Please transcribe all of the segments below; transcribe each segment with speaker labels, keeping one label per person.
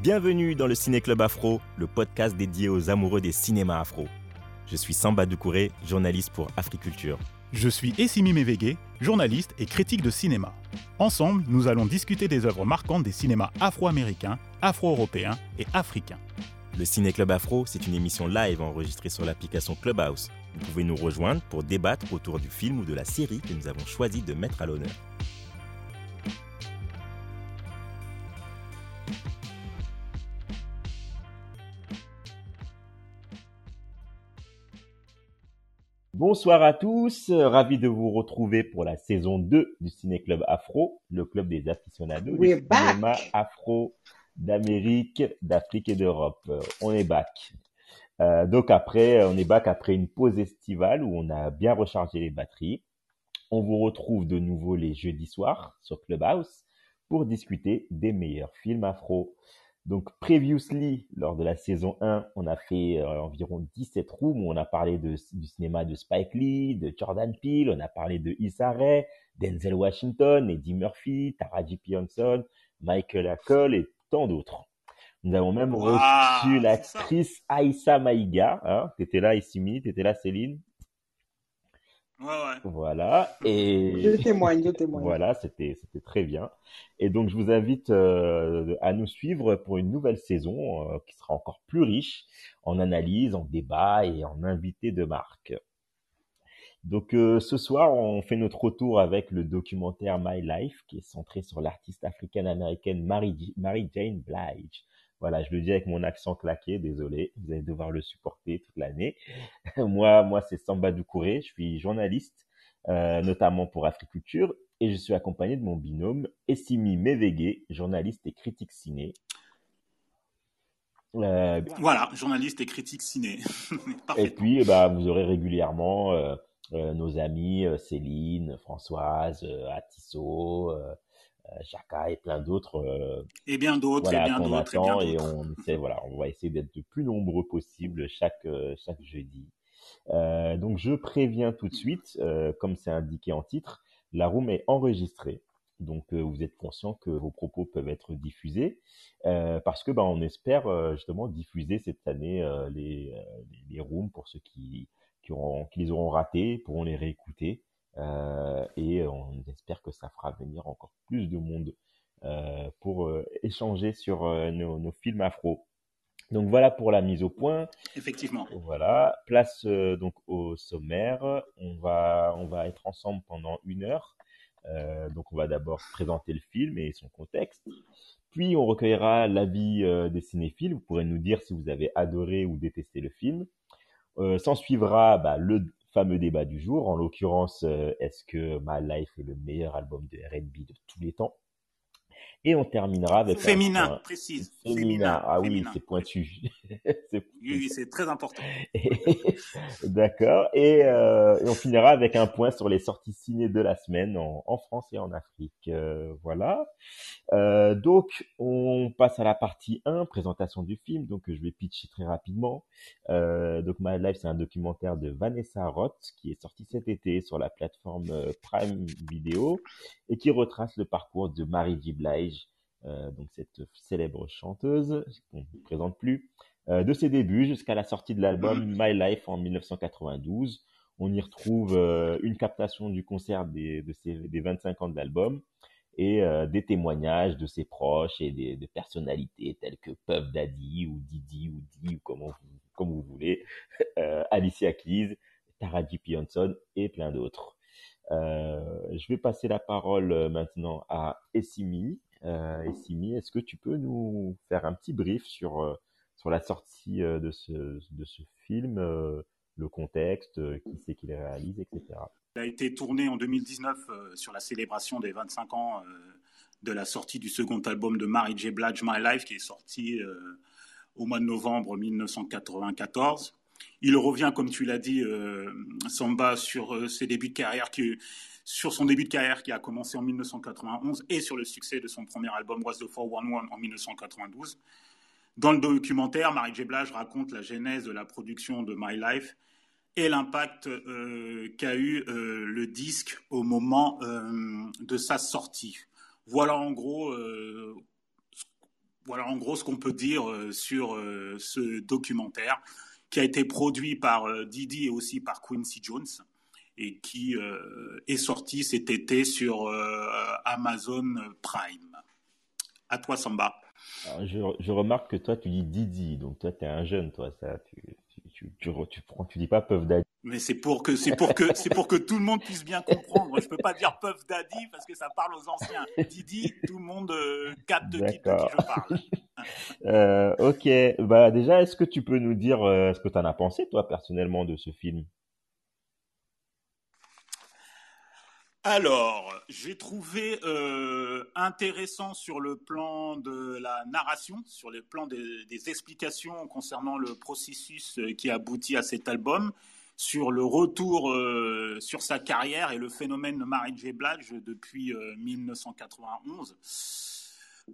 Speaker 1: Bienvenue dans le Ciné Club Afro, le podcast dédié aux amoureux des cinémas afro. Je suis Samba Doucouré, journaliste pour Africulture.
Speaker 2: Je suis Essimi Mevege, journaliste et critique de cinéma. Ensemble, nous allons discuter des œuvres marquantes des cinémas afro-américains, afro-européens et africains.
Speaker 1: Le Ciné Club Afro, c'est une émission live enregistrée sur l'application Clubhouse. Vous pouvez nous rejoindre pour débattre autour du film ou de la série que nous avons choisi de mettre à l'honneur. Bonsoir à tous, ravi de vous retrouver pour la saison 2 du Ciné Club Afro, le club des aficionados du cinéma afro d'Amérique, d'Afrique et d'Europe. On est back. Euh, donc après, on est back après une pause estivale où on a bien rechargé les batteries. On vous retrouve de nouveau les jeudis soirs sur Clubhouse pour discuter des meilleurs films afro. Donc, previously, lors de la saison 1, on a fait euh, environ 17 rooms où on a parlé de, du cinéma de Spike Lee, de Jordan Peele, on a parlé de Issa Rae, Denzel Washington, Eddie Murphy, Taraji P. Henson, Michael Acol et tant d'autres. Nous avons même reçu l'actrice Aïssa Maïga. Hein, t'étais là, Issimi, t'étais là, Céline.
Speaker 3: Ouais, ouais.
Speaker 1: Voilà. Et
Speaker 4: je témoigne, je témoigne.
Speaker 1: Voilà, c'était c'était très bien. Et donc je vous invite euh, à nous suivre pour une nouvelle saison euh, qui sera encore plus riche en analyse, en débat et en invités de marque. Donc euh, ce soir, on fait notre retour avec le documentaire My Life qui est centré sur l'artiste africaine-américaine Mary, Mary Jane Blige. Voilà, je le dis avec mon accent claqué, désolé, vous allez devoir le supporter toute l'année. moi, moi c'est Samba Doucouré, je suis journaliste, euh, notamment pour Africulture, et je suis accompagné de mon binôme Essimi Mevege, journaliste et critique ciné.
Speaker 3: Euh, voilà, journaliste et critique ciné.
Speaker 1: et puis, bah, vous aurez régulièrement euh, nos amis Céline, Françoise, Atisso, Chaka et plein d'autres. Euh,
Speaker 3: et bien d'autres,
Speaker 1: voilà,
Speaker 3: et bien d'autres, et.
Speaker 1: Et on essaie, voilà, on va essayer d'être le plus nombreux possible chaque euh, chaque jeudi. Euh, donc je préviens tout de suite, euh, comme c'est indiqué en titre, la room est enregistrée. Donc vous êtes conscient que vos propos peuvent être diffusés parce que ben on espère justement diffuser cette année les, les rooms pour ceux qui qui, auront, qui les auront ratés pourront les réécouter euh, et on espère que ça fera venir encore plus de monde euh, pour euh, échanger sur nos, nos, films afro. Donc voilà pour la mise au point.
Speaker 3: Effectivement.
Speaker 1: Voilà, place donc au sommaire. On va on va être ensemble pendant une heure. Euh, donc on va d'abord présenter le film et son contexte. Puis on recueillera l'avis euh, des cinéphiles. Vous pourrez nous dire si vous avez adoré ou détesté le film. Euh, S'en suivra bah, le fameux débat du jour. En l'occurrence, euh, est-ce que My Life est le meilleur album de R&B de tous les temps? Et on terminera avec
Speaker 3: féminin, un précise.
Speaker 1: Féminin. féminin. Ah oui, c'est pointu.
Speaker 3: oui, c'est très important.
Speaker 1: D'accord. Et, euh, et, on finira avec un point sur les sorties ciné de la semaine en, en France et en Afrique. Euh, voilà. Euh, donc, on passe à la partie 1, présentation du film. Donc, je vais pitcher très rapidement. Donc, My Life, c'est un documentaire de Vanessa Roth qui est sorti cet été sur la plateforme Prime Video et qui retrace le parcours de Marie. Blige, euh, donc cette célèbre chanteuse qu'on ne présente plus, euh, de ses débuts jusqu'à la sortie de l'album My Life en 1992. On y retrouve euh, une captation du concert des, de ses, des 25 ans de l'album et euh, des témoignages de ses proches et des, des personnalités telles que Puff Daddy ou Didi ou Di ou comment vous, comme vous voulez, euh, Alicia Keys, Taraji P. Henson et plein d'autres. Euh, je vais passer la parole euh, maintenant à Essimi. Euh, Essimi, est-ce que tu peux nous faire un petit brief sur, euh, sur la sortie euh, de ce, de ce film, le contexte, qui c'est qui le réalise, etc.
Speaker 3: Il a été tourné en 2019 sur la célébration des 25 ans de la sortie du second album de Mary J. Blige, My Life, qui est sorti au mois de novembre 1994. Il revient, comme tu l'as dit, euh, Samba, sur euh, ses débuts de carrière, sur son début de carrière qui a commencé en 1991 et sur le succès de son premier album Was the 411 en 1992. Dans le documentaire, Marie J. Raconte la genèse de la production de My Life et l'impact euh, qu'a eu euh, le disque au moment de sa sortie. Voilà en gros voilà en gros ce qu'on peut dire sur ce documentaire qui a été produit par Didi et aussi par Quincy Jones et qui est sorti cet été sur Amazon Prime. À toi, Samba.
Speaker 1: je, je, remarque que toi, tu dis Didi, donc toi, tu es un jeune, toi, ça, tu, tu, tu, tu, tu dis pas Puff Daddy.
Speaker 3: Mais c'est pour que c'est pour que c'est pour que tout le monde puisse bien comprendre. Je peux pas dire Puff Daddy parce que ça parle aux anciens. Didi, tout le monde euh, capte de qui, je parle.
Speaker 1: euh, ok, bah déjà, est-ce que tu peux nous dire euh, ce que tu en as pensé toi personnellement de ce film?
Speaker 3: Alors, j'ai trouvé euh, intéressant sur le plan de la narration, sur le plan des, des, explications concernant le processus euh, qui aboutit à cet album, sur le retour euh, sur sa carrière et le phénomène de Mary J. Blige depuis 1991.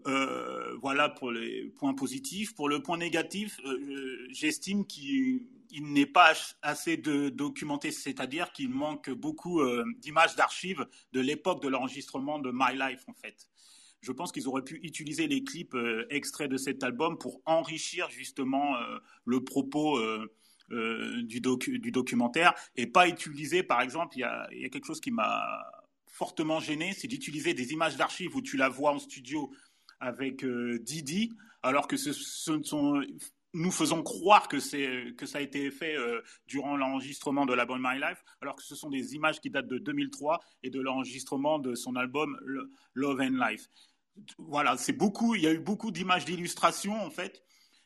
Speaker 3: Euh, voilà pour les points positifs. Pour le point négatif, euh, j'estime qu'il n'est pas assez documenté, c'est-à-dire qu'il manque beaucoup euh, d'images d'archives de l'époque de l'enregistrement de My Life, en fait. Je pense qu'ils auraient pu utiliser les clips extraits de cet album pour enrichir justement le propos du, du, documentaire et pas utiliser, par exemple, il y a, quelque chose qui m'a fortement gêné, c'est d'utiliser des images d'archives où tu la vois en studio avec euh, Didi, alors que ce, sont nous faisons croire que ça a été fait euh, durant l'enregistrement de l'album My Life, alors que ce sont des images qui datent de 2003 et de l'enregistrement de son album Love and Life. Voilà, c'est beaucoup. Il y a eu beaucoup d'images d'illustration en fait,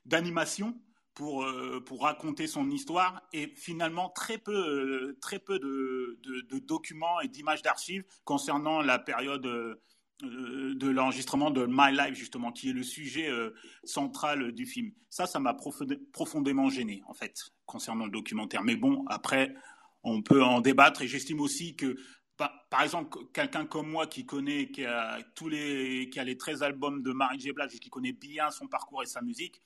Speaker 3: d'animation pour euh, pour raconter son histoire et finalement très peu très peu de, documents et d'images d'archives concernant la période euh, de l'enregistrement de My Life, justement, qui est le sujet euh, central du film. Ça, ça m'a profondément gêné, en fait, concernant le documentaire. Mais bon, après, on peut en débattre et j'estime aussi que, par, exemple, quelqu'un comme moi qui connaît, qui a, tous les, qui a les 13 albums de Marie J. Et qui connaît bien son parcours et sa musique,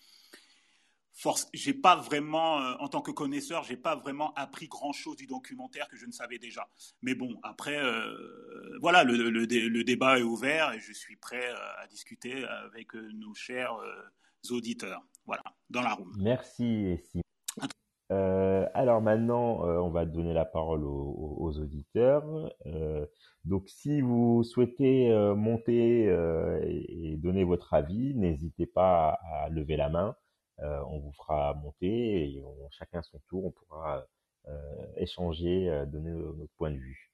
Speaker 3: force, j'ai pas vraiment, euh, en tant que connaisseur, j'ai pas vraiment appris grand chose du documentaire que je ne savais déjà. Mais bon, après, euh, voilà, le, le, débat est ouvert et je suis prêt euh, à discuter avec nos chers auditeurs. Voilà, dans la room.
Speaker 1: Merci, alors maintenant, on va donner la parole aux, aux auditeurs. donc, si vous souhaitez monter et, donner votre avis, n'hésitez pas à lever la main. Euh, on vous fera monter et on, chacun son tour, on pourra euh, échanger, euh, donner notre point de vue.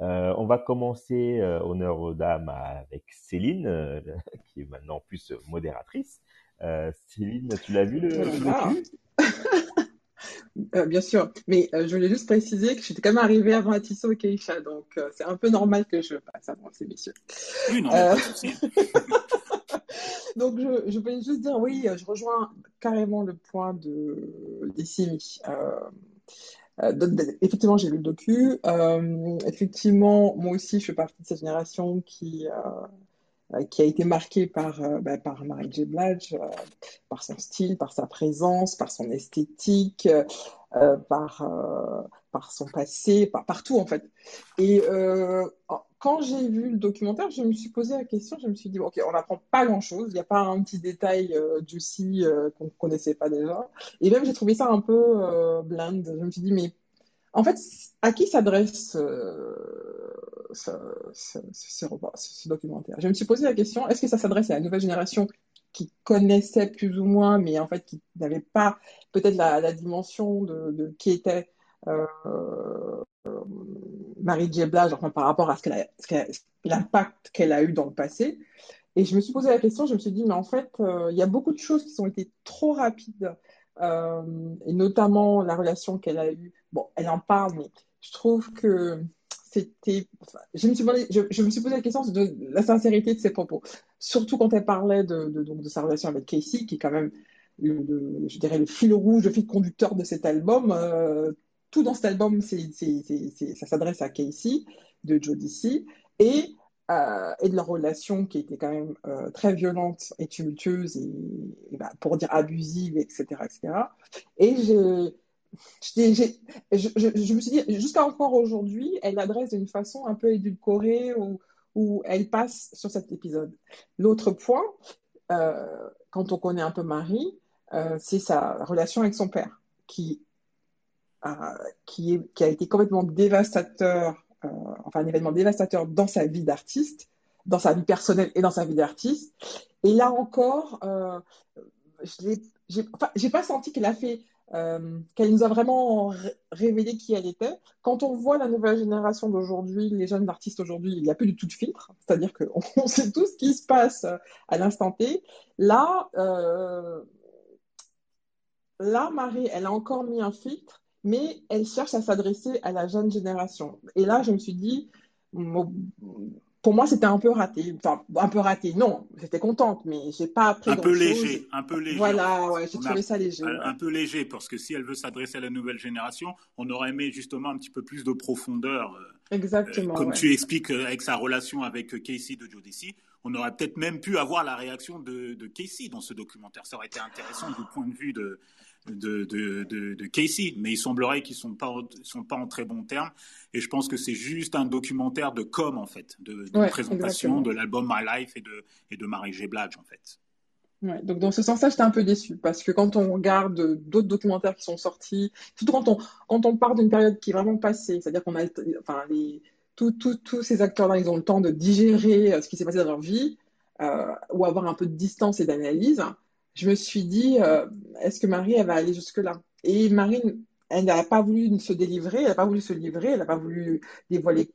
Speaker 1: on va commencer honneur aux dames avec Céline, qui est maintenant plus modératrice. Céline, tu l'as vu le,
Speaker 4: bien sûr, mais je voulais juste préciser que j'étais quand même arrivée avant Atisso et Keisha, donc c'est un peu normal que je passe avant ces messieurs.
Speaker 3: Oui, non, pas
Speaker 4: Donc, je, je voulais juste dire, oui, je rejoins carrément le point de d'Issimi. Euh, euh effectivement, j'ai lu le docu. Euh, effectivement, moi aussi, je fais partie de cette génération qui, a été marquée par, par Marie J. Blige, par son style, par sa présence, par son esthétique, par, son passé, par, en fait. Et quand j'ai vu le documentaire, je me suis posé la question, je me suis dit, ok, on n'apprend pas grand-chose, il n'y a pas un petit détail euh, juicy euh, qu'on ne connaissait pas déjà. Et même, j'ai trouvé ça un peu euh, blind. Je me suis dit, mais en fait, à qui s'adresse euh, ce, documentaire? Je me suis posé la question, est-ce que ça s'adresse à la nouvelle génération qui connaissait plus ou moins, mais en fait qui n'avait pas peut-être la, dimension de, de qui était euh, Marie J. enfin, par rapport à ce l'impact qu'elle a eu dans le passé. Et je me suis posé la question, je me suis dit, mais en fait, euh, il y a beaucoup de choses qui ont été trop rapides, euh, et notamment la relation qu'elle a eue. Bon, elle en parle, mais je trouve que c'était. je, me suis posé, la question de la sincérité de ses propos, surtout quand elle parlait de, de, donc, de sa relation avec Casey, qui est quand même, le, je dirais, le fil rouge, le fil conducteur de cet album. Euh, tout dans cet album, ça s'adresse à Casey de Jodeci et, euh, et de leur relation qui était quand même euh, très violente et tumultueuse bah, pour dire abusive, etc. Et je, me suis dit, jusqu'à encore aujourd'hui, elle l'adresse d'une façon un peu édulcorée où, elle passe sur cet épisode. L'autre point, quand on connaît un peu Marie, c'est sa relation avec son père qui, qui, est, qui a été complètement dévastateur, enfin un événement dévastateur dans sa vie d'artiste, dans sa vie personnelle et dans sa vie d'artiste. Et là encore, je n'ai j'ai pas senti qu'elle a fait euh, qu'elle nous a vraiment révélé qui elle était. Quand on voit la nouvelle génération d'aujourd'hui, les jeunes artistes aujourd'hui, il n'y a plus du tout de filtre, c'est-à-dire qu'on sait tout ce qui se passe à l'instant T. Là, euh, là, Marie, elle a encore mis un filtre, mais elle cherche à s'adresser à la jeune génération. Et là, je me suis dit, pour moi, c'était un peu raté. Enfin, un peu raté. Non, j'étais contente, mais j'ai pas appris.
Speaker 3: Un peu léger, un peu léger.
Speaker 4: Voilà, ouais, j'ai trouvé ça léger.
Speaker 3: Un, peu léger, parce que si elle veut s'adresser à la nouvelle génération, on aurait aimé justement un petit peu plus de profondeur. Euh,
Speaker 4: Exactement.
Speaker 3: comme tu expliques euh, avec sa relation avec euh, Casey de Jodeci, on aurait peut-être même pu avoir la réaction de, de Casey dans ce documentaire. Ça aurait été intéressant du point de vue de, de, de, de, Casey, mais il semblerait qu'ils ne sont pas, sont pas en très bons termes. Et je pense que c'est juste un documentaire de com, en fait, de, présentation de l'album My Life et de, et de Marie G. Blige, en fait.
Speaker 4: Ouais, donc dans ce sens-là, j'étais un peu déçue parce que quand on regarde d'autres documentaires qui sont sortis, surtout quand on, quand on part d'une période qui est vraiment passée, c'est-à-dire qu'on a, enfin, les, tous ces acteurs-là, ils ont le temps de digérer euh, ce qui s'est passé dans leur vie euh, ou avoir un peu de distance et d'analyse je me suis dit, euh, est-ce que Marie, elle va aller jusque-là? Et Marie, elle n'a pas voulu se délivrer, elle n'a pas voulu se livrer, elle n'a pas voulu dévoiler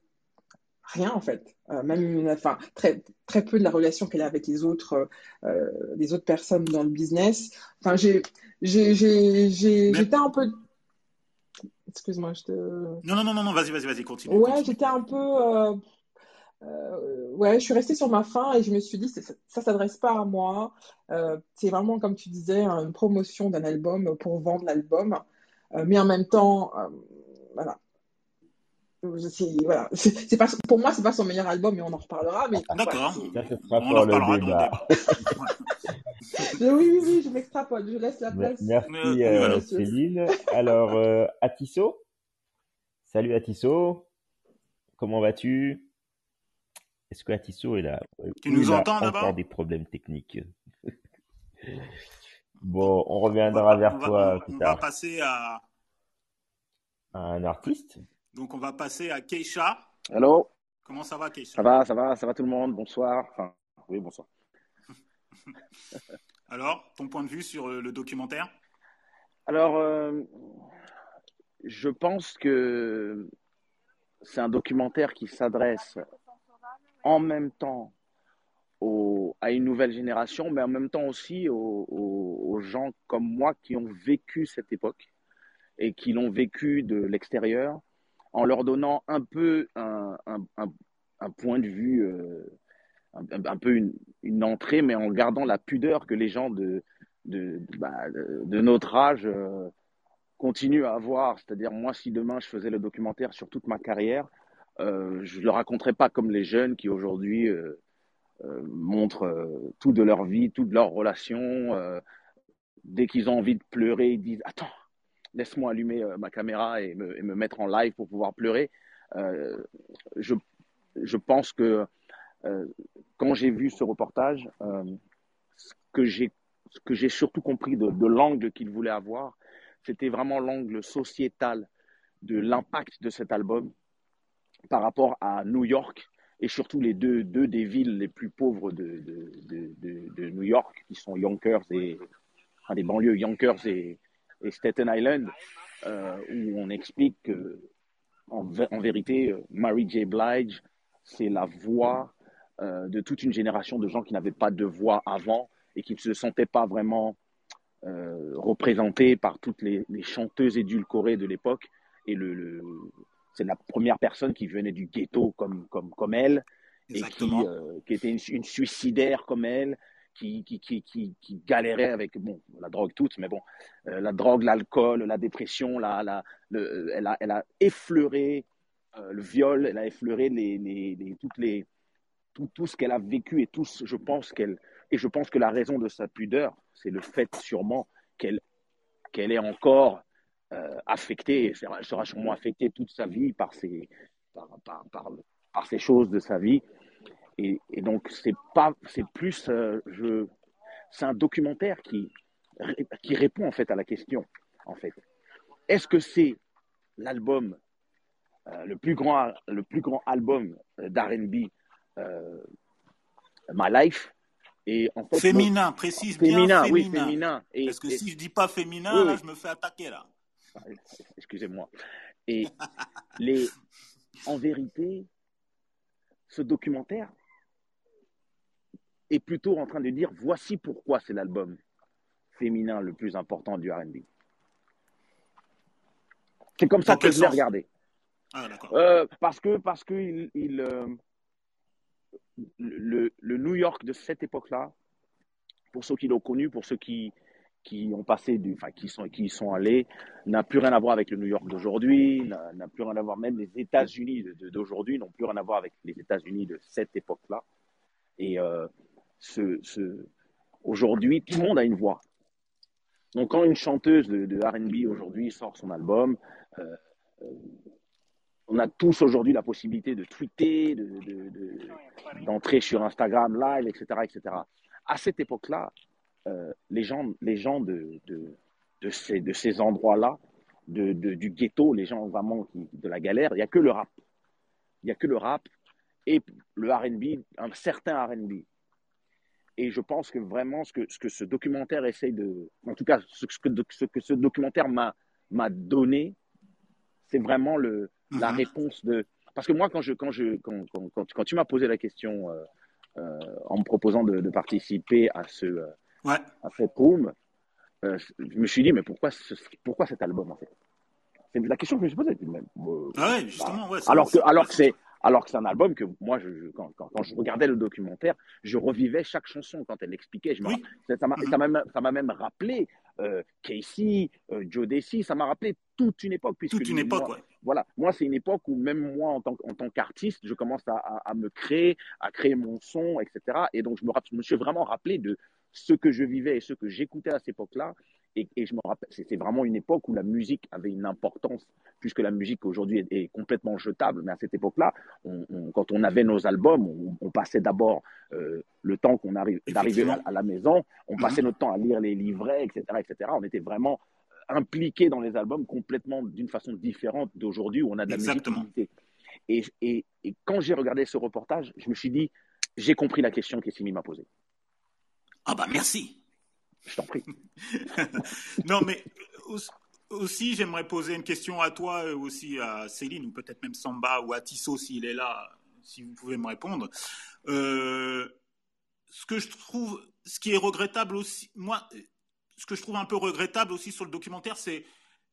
Speaker 4: rien en fait, euh, même enfin très très peu de la relation qu'elle a avec les autres euh, les autres personnes dans le business. Enfin j'ai j'étais un peu excuse-moi je te
Speaker 3: non non non non vas-y vas-y vas-y continue.
Speaker 4: Ouais j'étais un peu euh, ouais, je suis restée sur ma faim et je me suis dit, ça ne s'adresse pas à moi. Euh, c'est vraiment, comme tu disais, une promotion d'un album pour vendre l'album. Euh, mais en même temps, voilà. Voilà. C'est pas, pour moi, c'est pas son meilleur album, mais on en reparlera. Mais
Speaker 3: D'accord.
Speaker 1: on en reparlera dans le débat.
Speaker 4: oui, oui, oui, je m'extrapole. Je laisse la place.
Speaker 1: Merci, Céline. Alors, Atisso? Salut Atisso. Comment vas-tu? Est-ce que Atisso est là
Speaker 3: Tu nous entends
Speaker 1: là encore des problèmes techniques. bon, on reviendra vers toi
Speaker 3: plus tard. On va passer à...
Speaker 1: un artiste.
Speaker 3: Donc on va passer à Keisha.
Speaker 5: Hello.
Speaker 3: Comment ça va Keisha
Speaker 5: Ça va, ça va, ça va tout le monde. Bonsoir. Enfin, oui, bonsoir.
Speaker 3: Alors, ton point de vue sur le documentaire?
Speaker 5: Alors, euh, je pense que c'est un documentaire qui s'adresse en même temps à une nouvelle génération, mais en même temps aussi aux, gens comme moi qui ont vécu cette époque et qui l'ont vécu de l'extérieur, en leur donnant un peu un, point de vue, euh, un, peu une, entrée, mais en gardant la pudeur que les gens de, bah, notre âge euh, continuent à avoir. C'est-à-dire, moi, si demain je faisais le documentaire sur toute ma carrière, euh, je ne le raconterai pas comme les jeunes qui aujourd'hui euh, euh, montrent tout de leur vie, toute leur relation. dès qu'ils ont envie de pleurer, ils disent Attends, laisse-moi allumer ma caméra et me, et me, mettre en live pour pouvoir pleurer. je, je, pense que quand j'ai vu ce reportage, ce que j'ai surtout compris de, de l'angle qu'il voulait avoir, c'était vraiment l'angle sociétal de l'impact de cet album par rapport à New York et surtout les deux, des villes les plus pauvres de, de, New York, qui sont Yonkers et des banlieues Yonkers et, et Staten Island, euh, où on explique que en, vérité, Mary J. Blige, c'est la voix euh, de toute une génération de gens qui n'avaient pas de voix avant et qui ne se sentaient pas vraiment euh, représentés par toutes les, chanteuses édulcorées de l'époque et le, c'est la première personne qui venait du ghetto comme, comme, comme elle, et qui, euh, qui était une, suicidaire comme elle, qui, qui, qui, qui, galérait avec bon, la drogue toute, mais bon, euh, la drogue, l'alcool, la dépression, la, la, le, elle, a, elle a effleuré euh, le viol, elle a effleuré les, les, les toutes les, tout, tout ce qu'elle a vécu et tout, je pense qu'elle, et je pense que la raison de sa pudeur, c'est le fait sûrement qu'elle, qu'elle est encore euh, affectée, elle sera sûrement affectée toute sa vie par ces, par, par, par, ces choses de sa vie. Et, et donc, c'est pas, c'est plus, euh, je, c'est un documentaire qui, qui répond en fait à la question. En fait, est-ce que c'est l'album euh, le plus grand le plus grand album d'R&B euh, My Life?
Speaker 3: Et en fait, féminin, précise
Speaker 5: féminin,
Speaker 3: bien
Speaker 5: oui, féminin.
Speaker 3: Et, Parce que si je dis pas féminin, là, je me fais attaquer là.
Speaker 5: Excusez-moi. Et les, en vérité, ce documentaire est plutôt en train de dire voici pourquoi c'est l'album féminin le plus important du R&B. C'est comme ça que je l'ai regardé.
Speaker 3: Ah,
Speaker 5: euh, parce que parce que il, il euh, le, le, New York de cette époque-là, pour ceux qui l'ont connu, pour ceux qui qui ont passé du, enfin qui sont qui y sont allés, n'a plus rien à voir avec le New York d'aujourd'hui, n'a plus rien à voir même les États-Unis d'aujourd'hui n'ont plus rien à voir avec les États-Unis de cette époque-là. Et euh, ce, aujourd'hui, tout le monde a une voix. Donc quand une chanteuse de, R&B aujourd'hui sort son album, euh, euh, on a tous aujourd'hui la possibilité de tweeter, d'entrer de, sur Instagram Live, etc., etc. À cette époque-là, euh, les gens, les gens de, de, ces, de ces endroits-là, de, du ghetto, les gens vraiment qui, de la galère, il n'y a que le rap. Il n'y a que le rap et le RB, un certain RB. Et je pense que vraiment ce que, ce que ce documentaire essaye de. En tout cas, ce, que, ce que ce documentaire m'a donné, c'est vraiment le, la mhm. réponse de. Parce que moi, quand, je, quand, je, quand, quand, quand tu m'as posé la question euh, euh, en me proposant de, de participer à, ce,
Speaker 3: ouais.
Speaker 5: à cette room, je me suis dit, mais pourquoi, pourquoi cet album en fait? C'est la question que je me suis posée. Même,
Speaker 3: ah ouais, justement, ouais,
Speaker 5: alors, que, alors que c'est alors que c'est un album que moi, je, quand, quand, quand, je regardais le documentaire, je revivais chaque chanson quand elle l'expliquait. Oui. Ça m'a même, même rappelé euh, Casey, euh, Joe Desi, ça m'a rappelé toute une époque.
Speaker 3: Puisque toute une époque,
Speaker 5: ouais. Voilà, moi, c'est une époque où même moi, en tant, en tant qu'artiste, je commence à, à, à, me créer, à créer mon son, etc. Et donc, je me, je me suis vraiment rappelé de ce que je vivais et ce que j'écoutais à cette époque-là. Et, et, je me rappelle, c'était vraiment une époque où la musique avait une importance, puisque la musique aujourd'hui est, complètement jetable. Mais à cette époque-là, on, on, quand on avait nos albums, on, on passait d'abord euh, le temps qu'on arrive d'arriver à, à, la maison, on passait mhm. notre temps à lire les livrets, etc., etc. On était vraiment impliqué dans les albums complètement d'une façon différente d'aujourd'hui où on a de la
Speaker 3: Exactement.
Speaker 5: musique. Et, et, et quand j'ai regardé ce reportage, je me suis dit, j'ai compris la question qu'Essimi m'a posée.
Speaker 3: Ah bah merci.
Speaker 5: Je t'en prie.
Speaker 3: non, mais aussi, j'aimerais poser une question à toi, euh, aussi à Céline, ou peut-être même Samba, ou à Tissot s'il est là, si vous pouvez me répondre. Euh, ce que je trouve, ce qui est regrettable aussi, moi, ce que je trouve un peu regrettable aussi sur le documentaire, c'est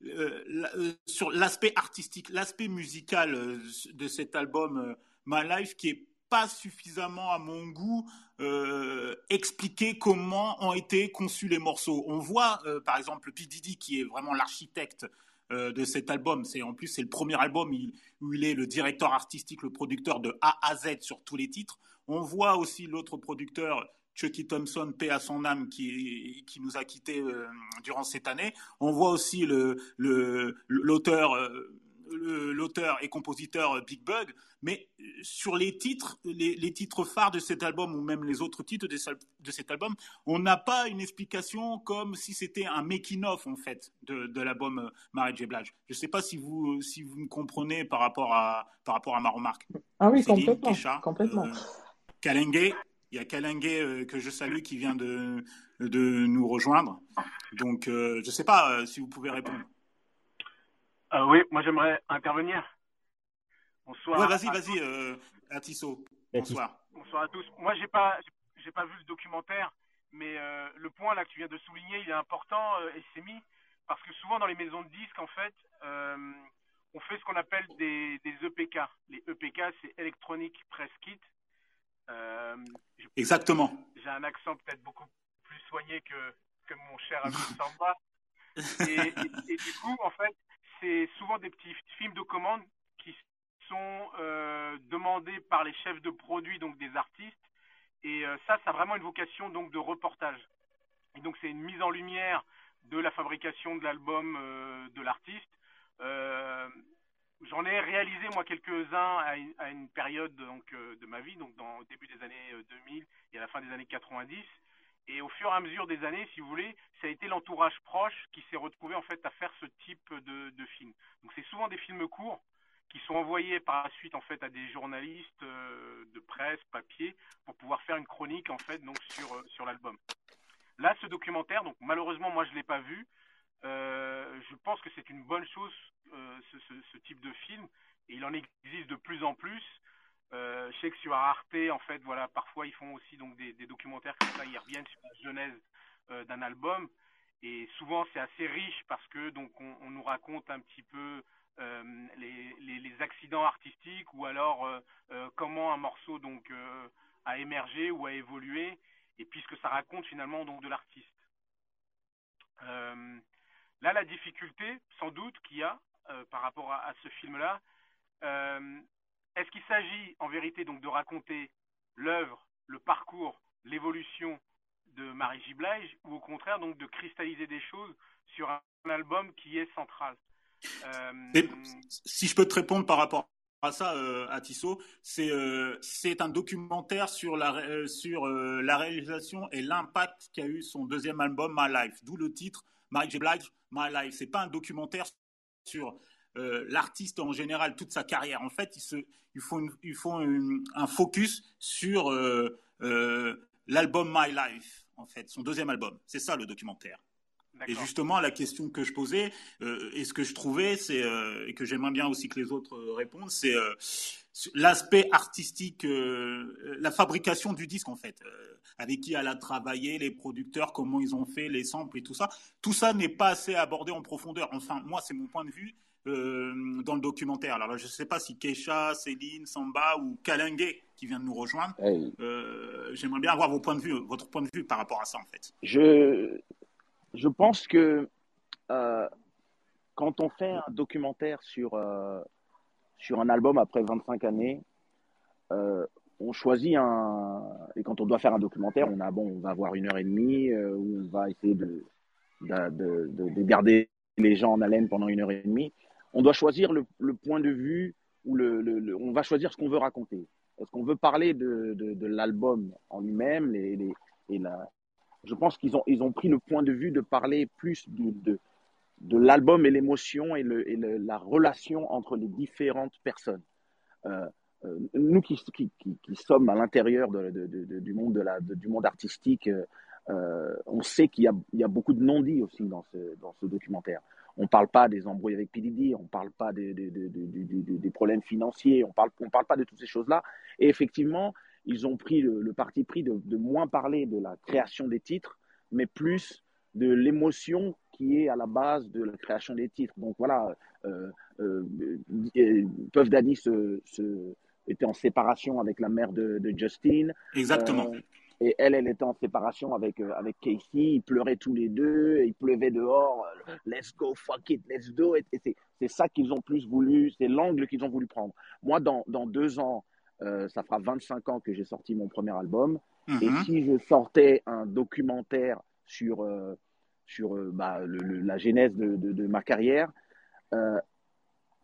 Speaker 3: euh, sur l'aspect artistique, l'aspect musical de cet album My Life, qui est pas suffisamment, à mon goût, euh, expliquer comment ont été conçus les morceaux. On voit, euh, par exemple, P. Diddy, qui est vraiment l'architecte euh, de cet album. C'est en plus c'est le premier album où il est le directeur artistique, le producteur de A à Z sur tous les titres. On voit aussi l'autre producteur Chucky Thompson, paix à son âme, qui, qui nous a quittés durant cette année. On voit aussi l'auteur le, l'auteur et compositeur euh, Big Bug, mais euh, sur les titres, les, titres phares de cet album ou même les autres titres de, cet album, on n'a pas une explication comme si c'était un making-of en fait de, l'album euh, Mary J. Blige. Je ne sais pas si vous, si vous me comprenez par rapport à, par rapport à ma remarque.
Speaker 4: Ah oui, complètement. complètement.
Speaker 3: il y a Kalengue que je salue qui vient de, de nous rejoindre. Donc, je ne sais pas si vous pouvez répondre.
Speaker 6: Euh, oui, moi j'aimerais intervenir.
Speaker 3: Bonsoir. Ouais, vas-y, vas-y, euh, Atisso. Bonsoir.
Speaker 6: Bonsoir à tous. Moi, j'ai pas, j'ai pas vu le documentaire, mais euh, le point là que tu viens de souligner, il est important, euh, et c'est mis parce que souvent dans les maisons de disques, en fait, euh, on fait ce qu'on appelle des, des EPK. Les EPK, c'est Electronic Press Kit.
Speaker 3: Euh, Exactement.
Speaker 6: J'ai un accent peut-être beaucoup plus soigné que, que mon cher ami Samba. Et, et, et, du coup, en fait, c'est souvent des petits films de commande qui sont euh, demandés par les chefs de produits, donc des artistes. Et euh, ça, ça a vraiment une vocation donc de reportage. Et donc c'est une mise en lumière de la fabrication de l'album euh, de l'artiste. J'en ai réalisé moi quelques-uns à, à, une période donc de ma vie, donc dans au début des années 2000 et à la fin des années 90. Et au fur et à mesure des années, si vous voulez, ça a été l'entourage proche qui s'est retrouvé en fait à faire ce type de, film. Donc c'est souvent des films courts qui sont envoyés par la suite en fait à des journalistes euh, de presse, papier, pour pouvoir faire une chronique en fait donc sur euh, sur l'album. Là, ce documentaire, donc malheureusement moi je l'ai pas vu. Euh, je pense que c'est une bonne chose ce, ce, ce, type de film et il en existe de plus en plus. Euh, je sais que sur Arte, en fait, voilà, parfois ils font aussi donc des, documentaires comme ça, ils reviennent sur la genèse euh, d'un album et souvent c'est assez riche parce que donc on, nous raconte un petit peu euh, les, accidents artistiques ou alors comment un morceau donc a émergé ou a évolué et puisque ça raconte finalement donc de l'artiste. là, la difficulté, sans doute, qu'il y a par rapport à, à ce film-là, est-ce qu'il s'agit en vérité donc de raconter l'œuvre, le parcours, l'évolution de Marie J. Blige ou au contraire donc de cristalliser des choses sur un album qui est central
Speaker 3: euh... Si je peux te répondre par rapport à ça, euh, à Tissot, c'est euh, c'est un documentaire sur la euh, sur la réalisation et l'impact qu'a eu son deuxième album My Life, d'où le titre Marie J. My Life. C'est pas un documentaire sur euh, l'artiste en général toute sa carrière. En fait, ils, se, ils font, une, ils font une, un focus sur euh, euh, l'album My Life, en fait, son deuxième album. C'est ça le documentaire. Et justement, la question que je posais et ce que je trouvais, c'est et que j'aimerais bien aussi que les autres répondent, c'est l'aspect artistique, la fabrication du disque en fait, avec qui elle a travaillé, les producteurs, comment ils ont fait les samples et tout ça. Tout ça n'est pas assez abordé en profondeur. Enfin, moi, c'est mon point de vue. Euh, dans le documentaire. Alors, je ne sais pas si Keisha, Céline, Samba ou Kalingue qui vient de nous rejoindre. Hey. Euh, J'aimerais bien avoir vos points de vue, votre point de vue par rapport à ça, en fait.
Speaker 5: Je, je pense que euh, quand on fait un documentaire sur, sur un album après 25 années, on choisit un. Et quand on doit faire un documentaire, on, a, bon, on va avoir une heure et demie où on va essayer de, de, de, de garder les gens en haleine pendant une heure et demie on doit choisir le, point de vue ou le, on va choisir ce qu'on veut raconter. Est-ce qu'on veut parler de, de, l'album en lui-même les, les, et la... Je pense qu'ils ont, ils ont pris le point de vue de parler plus de, de, l'album et l'émotion et, et la relation entre les différentes personnes. Euh, euh, nous qui, qui, qui, sommes à l'intérieur du monde de la, du monde artistique, euh, on sait qu'il y y a beaucoup de non-dits aussi dans ce, dans ce documentaire. On ne parle pas des embrouilles avec PDD, on ne parle pas des, des, des, des, problèmes financiers, on ne parle, on parle pas de toutes ces choses-là. Et effectivement, ils ont pris le, le parti pris de, de, moins parler de la création des titres, mais plus de l'émotion qui est à la base de la création des titres. Donc voilà, euh, euh, Puff Daddy se, se, était en séparation avec la mère de, de Justin.
Speaker 3: Exactement.
Speaker 5: Euh, et elle, elle était en séparation avec, euh, avec Casey. Ils pleuraient tous les deux. Il pleuvait dehors. Let's go, fuck it, let's do it. Et c'est ça qu'ils ont plus voulu. C'est l'angle qu'ils ont voulu prendre. Moi, dans, dans deux ans, euh, ça fera 25 ans que j'ai sorti mon premier album. Mm -hmm. Et si je sortais un documentaire sur, euh, sur euh, bah, le, le, la genèse de, de, de ma carrière, euh,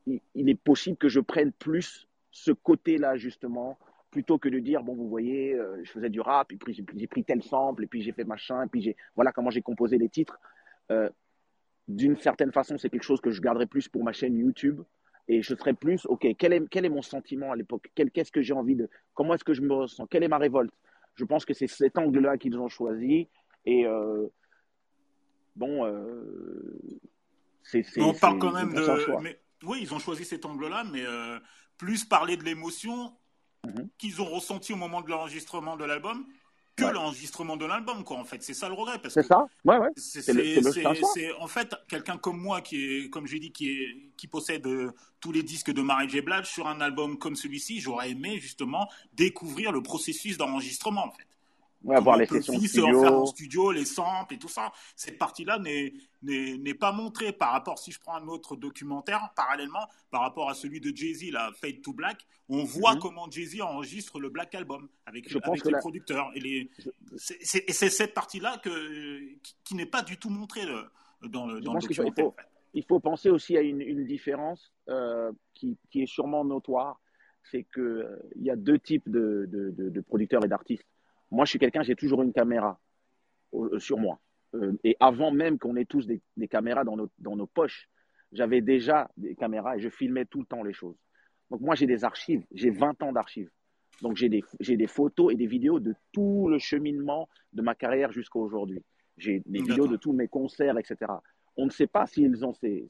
Speaker 5: il, il, est possible que je prenne plus ce côté-là, justement, plutôt que de dire bon vous voyez euh, je faisais du rap et puis j'ai pris tel sample et puis j'ai fait machin et puis j'ai voilà comment j'ai composé les titres. Euh, d'une certaine façon c'est quelque chose que je garderai plus pour ma chaîne YouTube et je serai plus ok quel est quel est mon sentiment à l'époque? Qu'est-ce que j'ai envie de comment est-ce que je me ressens? Quelle est ma révolte? Je pense que c'est cet angle là qu'ils ont choisi et euh, bon
Speaker 3: c'est on parle quand même de mais, oui ils ont choisi cet angle là mais plus parler de l'émotion Mmh. qu'ils ont ressenti au moment de l'enregistrement de l'album que ouais. l'enregistrement de l'album, quoi, en fait. C'est ça le regret.
Speaker 5: C'est ça, ouais, ouais.
Speaker 3: C'est en fait quelqu'un comme moi qui est, comme j'ai dit, qui, est, qui possède euh, tous les disques de Mary J. Blige sur un album comme celui-ci, j'aurais aimé justement découvrir le processus d'enregistrement, en fait.
Speaker 5: Ouais, voir les sessions studio.
Speaker 3: faire en studio, les samples et tout ça. Cette partie-là n'est pas montrée par rapport, si je prends un autre documentaire, parallèlement, par rapport à celui de Jay-Z, la Fade to Black, on voit mm -hmm. comment Jay-Z enregistre le Black Album avec,
Speaker 5: je
Speaker 3: avec
Speaker 5: les
Speaker 3: la... producteurs. Et les... c'est cette partie-là que, qui, qui n'est pas du tout montrée le, dans le, dans le documentaire.
Speaker 5: Il faut, il faut, penser aussi à une, une différence euh, qui, qui, est sûrement notoire. C'est qu'il euh, y a deux types de, de, de, de producteurs et d'artistes moi, je suis quelqu'un, j'ai toujours une caméra. sur moi. et avant même qu'on ait tous des, caméras dans nos, dans nos poches, j'avais déjà des caméras et je filmais tout le temps les choses. Donc moi, j'ai des archives, j'ai 20 ans d'archives. Donc j'ai des, des photos et des vidéos de tout le cheminement de ma carrière jusqu'à aujourd'hui. J'ai des vidéos de tous mes concerts, etc. On ne sait pas s'ils ont ces,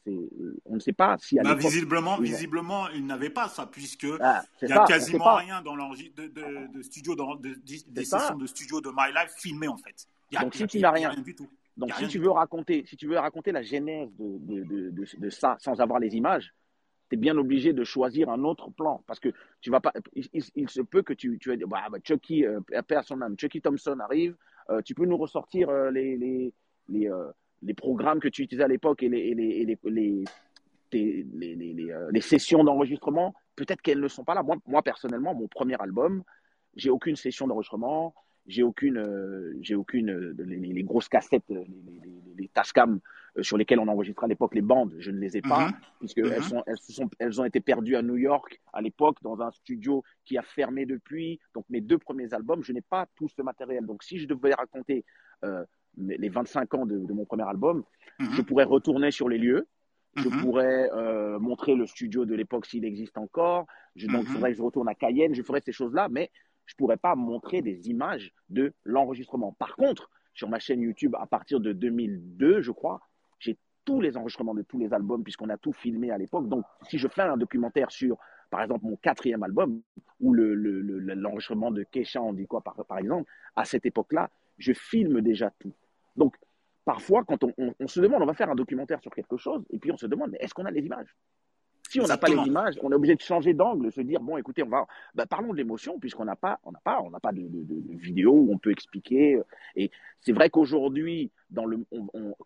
Speaker 5: on ne sait pas si à
Speaker 3: bah, visiblement, ils visiblement, ils n'avaient pas ça puisque ah, il y a quasiment rien dans l'enregistrement de, de, studio, de, des sessions de studio de My Life filmées en fait.
Speaker 5: Donc si tu n'as rien, du tout. Donc si tu veux raconter, si tu veux raconter la genèse de, de ça sans avoir les images, tu es bien obligé de choisir un autre plan parce que tu vas pas. Il, se peut que tu, tu aies. Bah, bah, Chucky, euh, Chucky Thompson arrive. Euh, tu peux nous ressortir euh, les, les, les, les, programmes que tu utilisais à l'époque et les, les, les, les, les sessions d'enregistrement. Peut-être qu'elles ne sont pas là. Moi, moi, personnellement, mon premier album, j'ai aucune session d'enregistrement j'ai aucune, euh, j'ai aucune, euh, les, grosses cassettes, euh, les, les, les Tascam sur lesquelles on enregistrait à l'époque les bandes, je ne les ai pas, puisque mhm. puisqu'elles mhm. elles, sont, elles, ont été perdues à New York à l'époque dans un studio qui a fermé depuis. Donc mes deux premiers albums, je n'ai pas tout ce matériel. Donc si je devais raconter les 25 ans de, mon premier album, mhm. je pourrais retourner sur les lieux, je pourrais montrer le studio de l'époque s'il existe encore. Je, donc, il faudrait que je retourne à Cayenne. Je ferais ces choses-là, mais je ne pourrais pas montrer des images de l'enregistrement. Par contre, sur ma chaîne YouTube, à partir de 2002, je crois, j'ai tous les enregistrements de tous les albums, puisqu'on a tout filmé à l'époque. Donc, si je fais un documentaire sur, par exemple, mon quatrième album, ou l'enregistrement le, de Kesha, on dit quoi, par, par exemple, à cette époque-là, je filme déjà tout. Donc, parfois, quand on, on, se demande, on va faire un documentaire sur quelque chose, et puis on se demande, mais est-ce qu'on a les images? Si on n'a pas les images, on est obligé de changer d'angle, se dire bon, écoutez, on va, bah, parlons de l'émotion puisqu'on n'a pas, on n'a pas, on n'a pas de, vidéo où on peut expliquer. Et c'est vrai qu'aujourd'hui, dans le,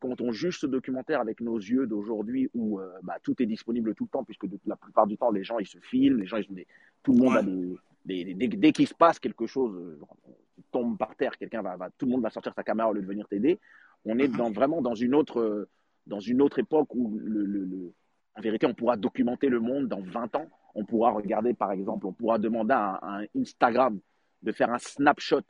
Speaker 5: quand on juge ce documentaire avec nos yeux d'aujourd'hui, où euh, bah, tout est disponible tout le temps, puisque la plupart du temps les gens ils se filment, les gens ils ont des, tout le monde a des, dès, qu'il se passe quelque chose, euh, tombe par terre, quelqu'un va, va, tout le monde va sortir sa caméra au lieu de venir t'aider. On est dans, vraiment dans une autre, dans une autre époque où le, le en vérité, on pourra documenter le monde dans 20 ans. On pourra regarder, par exemple, on pourra demander à Instagram de faire un snapshot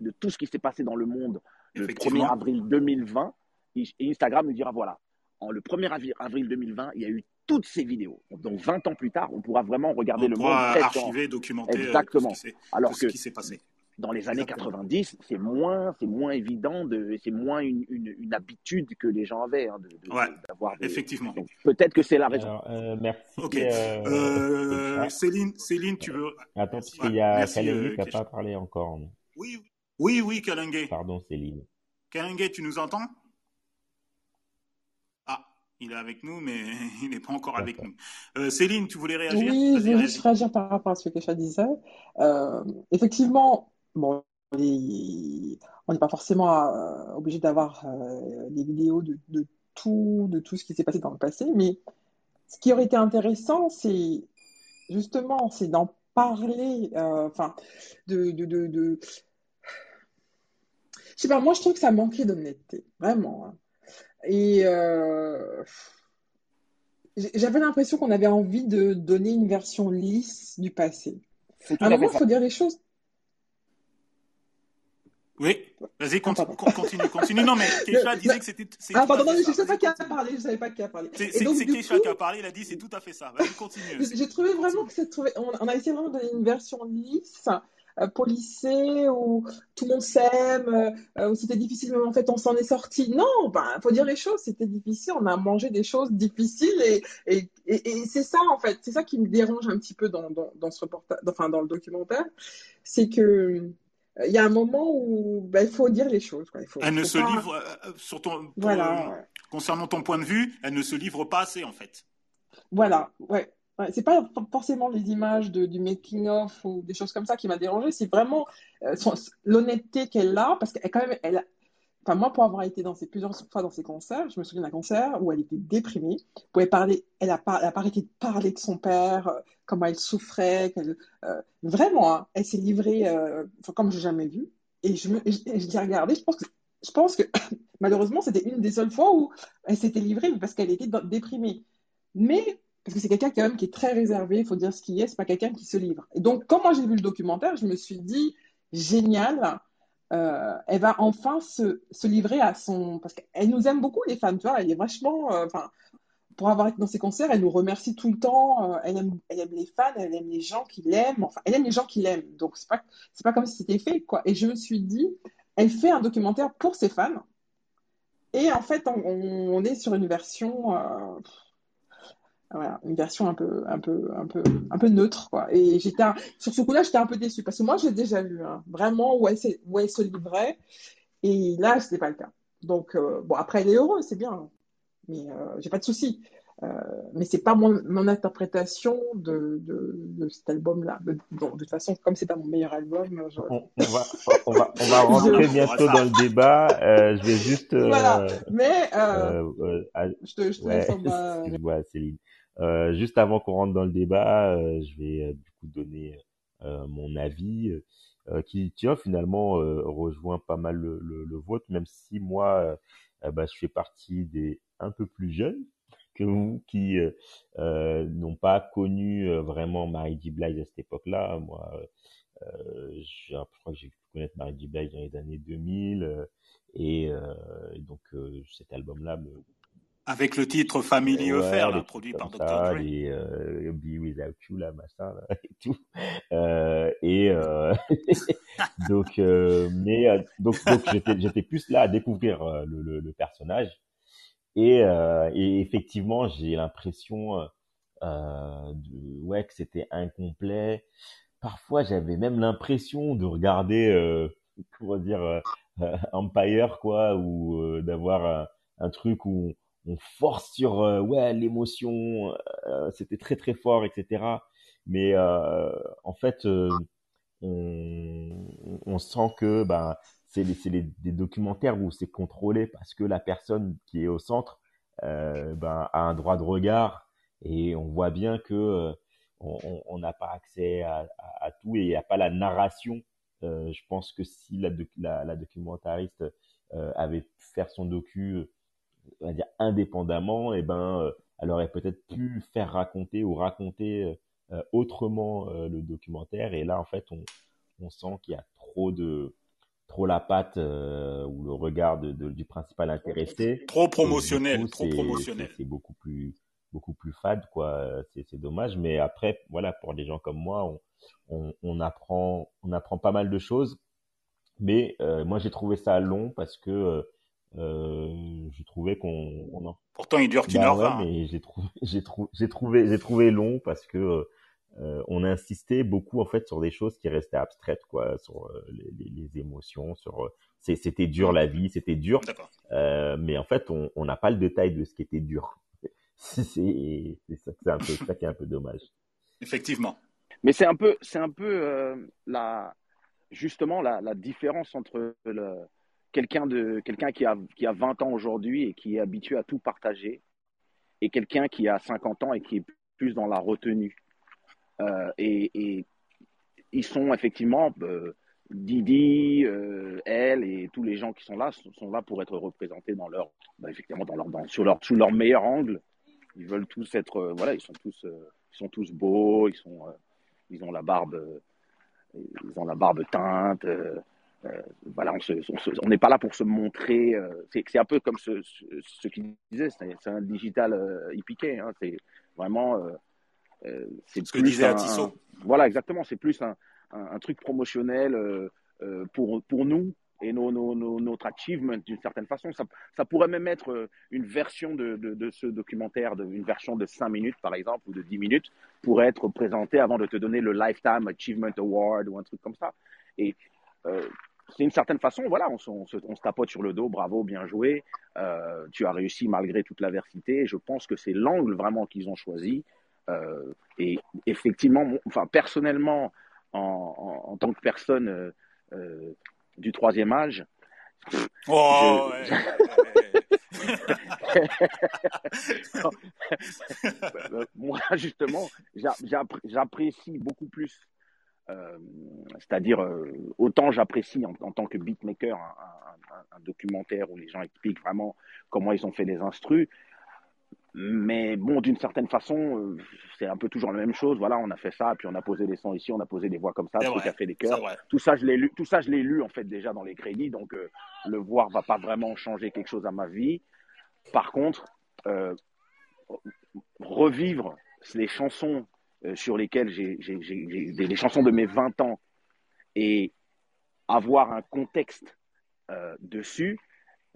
Speaker 5: de tout ce qui s'est passé dans le monde le 1er avril 2020. Et Instagram nous dira, voilà, en le 1er avril 2020, il y a eu toutes ces vidéos. Donc 20 ans plus tard, on pourra vraiment regarder le monde.
Speaker 3: archiver, documenter
Speaker 5: euh, Exactement.
Speaker 3: Alors ce qui s'est passé
Speaker 5: dans les années 90, c'est moins, c'est moins évident, de, c'est moins une, une, habitude que les gens avaient hein, de,
Speaker 3: d'avoir. effectivement.
Speaker 5: peut-être que c'est la raison.
Speaker 1: Euh, merci.
Speaker 3: Ok. Euh, euh, Céline, Céline, tu veux
Speaker 1: Attends, parce qu'il y a Kalengue qui n'a pas parlé encore.
Speaker 3: Oui, oui, oui, Kalengue.
Speaker 1: Pardon, Céline.
Speaker 3: Kalengue, tu nous entends? Il est avec nous, mais il n'est pas encore avec nous. Céline, tu voulais réagir?
Speaker 4: Oui, je voulais juste réagir par rapport à ce que Kesha disait. effectivement, bon, on n'est pas forcément euh, obligé d'avoir euh, des vidéos de, tout, de tout ce qui s'est passé dans le passé, mais ce qui aurait été intéressant, c'est justement, c'est d'en parler, euh, enfin, de, de, de, Je sais pas, moi je trouve que ça manquait d'honnêteté, vraiment. Hein. Et j'avais l'impression qu'on avait envie de donner une version lisse du passé. À un moment, il faut dire les choses
Speaker 3: oui, vas-y, continue, continue, continue. Non, mais Keisha disait que c'était.
Speaker 4: Ah, pardon, non, je ne sais pas qui a parlé, je ne savais pas qui a parlé.
Speaker 3: C'est Keisha qui a parlé, il a dit c'est tout à fait ça. Vas-y, continue.
Speaker 4: J'ai trouvé vraiment que c'est trouvé. On, a essayé vraiment de donner une version lisse, euh, policée, où tout le monde s'aime, euh, où c'était difficile, mais en fait on s'en est sorti. Non, ben, faut dire les choses, c'était difficile, on a mangé des choses difficiles et, et, et, c'est ça en fait, c'est ça qui me dérange un petit peu dans, dans, dans ce reportage, enfin dans le documentaire, c'est que il y a un moment où ben, il faut dire les choses. Il faut,
Speaker 3: elle ne se livre, euh, euh, sur ton, voilà, concernant ton point de vue, elle ne se livre pas assez en fait.
Speaker 4: Voilà, ouais. Ouais c'est pas forcément les images de, du making of ou des choses comme ça qui m'a dérangé, c'est vraiment euh, l'honnêteté qu'elle a parce qu'elle quand même elle, Enfin, moi, pour avoir été dans plusieurs fois dans ses concerts, je me souviens d'un concert où elle était déprimée. Elle pouvait parler, elle a pas, elle a arrêté de parler de son père, euh, comment elle souffrait, euh, vraiment, hein, elle s'est livrée, comme j'ai jamais vu. Et je me, je, je l'ai regardée, je pense que, je pense que, malheureusement, c'était une des seules fois où elle s'était livrée parce qu'elle était déprimée. Mais, parce que c'est quelqu'un quand même qui est très réservé, il faut dire ce qu'il est, c'est pas quelqu'un qui se livre. Et donc, quand moi j'ai vu le documentaire, je me suis dit, génial, euh, elle va enfin se, se, livrer à son... Parce qu'elle nous aime beaucoup, les femmes, tu vois, elle est vachement... Euh, pour avoir été dans ses concerts, elle nous remercie tout le temps, euh, elle, aime, elle aime les fans, elle aime les gens qui l'aiment, enfin, elle aime les gens qui l'aiment, donc c'est pas, pas comme si c'était fait, quoi. Et je me suis dit, elle fait un documentaire pour ses fans, et en fait, on est sur une version... Voilà, une version un peu, un peu, un peu, un peu neutre, quoi. Et j'étais, sur ce coup-là, j'étais un peu déçue parce que moi, j'ai déjà vu, hein, vraiment où elle, où elle se livrait, et là, ce n'était pas le cas. Donc, euh, bon, après, elle est heureuse, c'est bien, mais euh, j'ai pas de souci. Euh, mais c'est pas mon, mon interprétation de, de, de cet album-là. De, de, toute façon, comme c'est pas mon meilleur album, je...
Speaker 1: on, on, va, on, va, on va rentrer je... bientôt dans le débat. Euh, je vais juste. Euh,
Speaker 4: voilà. Mais euh, je te, je te
Speaker 1: ouais,
Speaker 4: laisse en bas.
Speaker 1: Ouais, Céline. Euh, juste avant qu'on rentre dans le débat, euh, je vais euh, du coup donner mon avis, qui tiens finalement rejoint pas mal le, le, le, vôtre, même si moi, bah, je fais partie des un peu plus jeunes que vous qui n'ont pas connu vraiment Marie J. Blige à cette époque-là. Moi, je crois que j'ai pu connaître Marie J. Blige dans les années 2000 et, et donc cet album-là me
Speaker 3: avec le titre Family
Speaker 1: ouais,
Speaker 3: Affair, là, produit par Dr. Dre.
Speaker 1: Et euh, Be Without You, là, machin, là, et tout. Euh, et euh, donc, euh, mais euh, donc, donc j'étais, j'étais plus là à découvrir euh, le, le, le personnage. Et, et effectivement, j'ai l'impression de, ouais, que c'était incomplet. Parfois, j'avais même l'impression de regarder, comment dire, Empire, quoi, ou d'avoir un, un truc où on force sur euh, ouais l'émotion, euh, c'était très très fort, etc. Mais euh, en fait, on, on, sent que ben c'est les, des documentaires où c'est contrôlé parce que la personne qui est au centre ben, a un droit de regard et on voit bien que on n'a pas accès à, à, tout et il n'y a pas la narration. Euh, je pense que si la, la, la documentariste euh, avait pu faire son docu on va dire indépendamment, et eh ben, euh, elle aurait peut-être pu faire raconter ou raconter euh, euh, autrement le documentaire. Et là, en fait, on, on sent qu'il y a trop de trop la patte euh, ou le regard de, de, du principal intéressé.
Speaker 3: Trop promotionnel,
Speaker 1: coup,
Speaker 3: trop promotionnel.
Speaker 1: C'est beaucoup plus beaucoup plus fade, quoi. C'est dommage, mais après, voilà, pour des gens comme moi, on, on, on apprend on apprend pas mal de choses. Mais euh, moi, j'ai trouvé ça long parce que je trouvais qu'on on en...
Speaker 3: pourtant il dure qu'une
Speaker 1: bah
Speaker 3: heure
Speaker 1: ouais, mais j'ai trouvé j'ai trouvé j'ai trouvé j'ai trouvé long parce que euh, on insistait beaucoup en fait sur des choses qui restaient abstraites quoi sur euh, les, les, les, émotions sur euh, c'était dur la vie c'était dur. Euh, mais en fait on n'a pas le détail de ce qui était dur. C'est ça c'est un peu ça qui est un peu dommage.
Speaker 3: Effectivement.
Speaker 5: Mais c'est un peu c'est un peu euh, la justement la, la différence entre le quelqu'un de quelqu'un qui a qui a 20 ans aujourd'hui et qui est habitué à tout partager et quelqu'un qui a 50 ans et qui est plus dans la retenue. Euh, et, et, ils sont effectivement euh, Didi, euh, elle et tous les gens qui sont là sont là pour être représentés dans leur bah, effectivement dans leur dans, sur leur sous leur meilleur angle. Ils veulent tous être euh, voilà ils sont tous ils sont tous beaux ils sont ils ont la barbe ils ont la barbe teinte voilà, on n'est pas là pour se montrer. Euh, c'est un peu comme ce, ce, ce qu'il disait, c'est un digital euh, piqué. Hein, c'est vraiment. Euh, euh c'est
Speaker 3: ce que disait
Speaker 5: un,
Speaker 3: Atisso.
Speaker 5: Un, voilà, exactement. C'est plus un, un, truc promotionnel euh, pour, pour nous et nos, nos, nos, notre achievement d'une certaine façon. Ça, ça, pourrait même être une version de, de, de ce documentaire, de, une version de 5 minutes par exemple ou de 10 minutes, pourrait être présentée avant de te donner le Lifetime Achievement Award ou un truc comme ça. Et euh, c'est une certaine façon, voilà, on, on, se, on, se, tapote sur le dos, bravo, bien joué, euh, tu as réussi malgré toute l'adversité. Je pense que c'est l'angle vraiment qu'ils ont choisi. Euh, et effectivement, enfin, personnellement, en, en, en, tant que personne euh, du troisième âge,
Speaker 3: oh,
Speaker 5: je, ouais. moi, justement, j'apprécie beaucoup plus euh, c'est-à-dire, euh, autant j'apprécie en, en, tant que beatmaker un, un, un, un, documentaire où les gens expliquent vraiment comment ils ont fait les instrus, mais bon, d'une certaine façon, euh, c'est un peu toujours la même chose. Voilà, on a fait ça, puis on a posé des sons ici, on a posé des voix comme ça,
Speaker 3: vrai,
Speaker 5: a fait des
Speaker 3: vrai.
Speaker 5: Tout ça, je l'ai lu. Tout ça, je l'ai lu en fait déjà dans les crédits, donc euh, le voir va pas vraiment changer quelque chose à ma vie. Par contre, euh, revivre les chansons euh, sur lesquelles j'ai, des- chansons de mes 20 ans et avoir un contexte euh, dessus,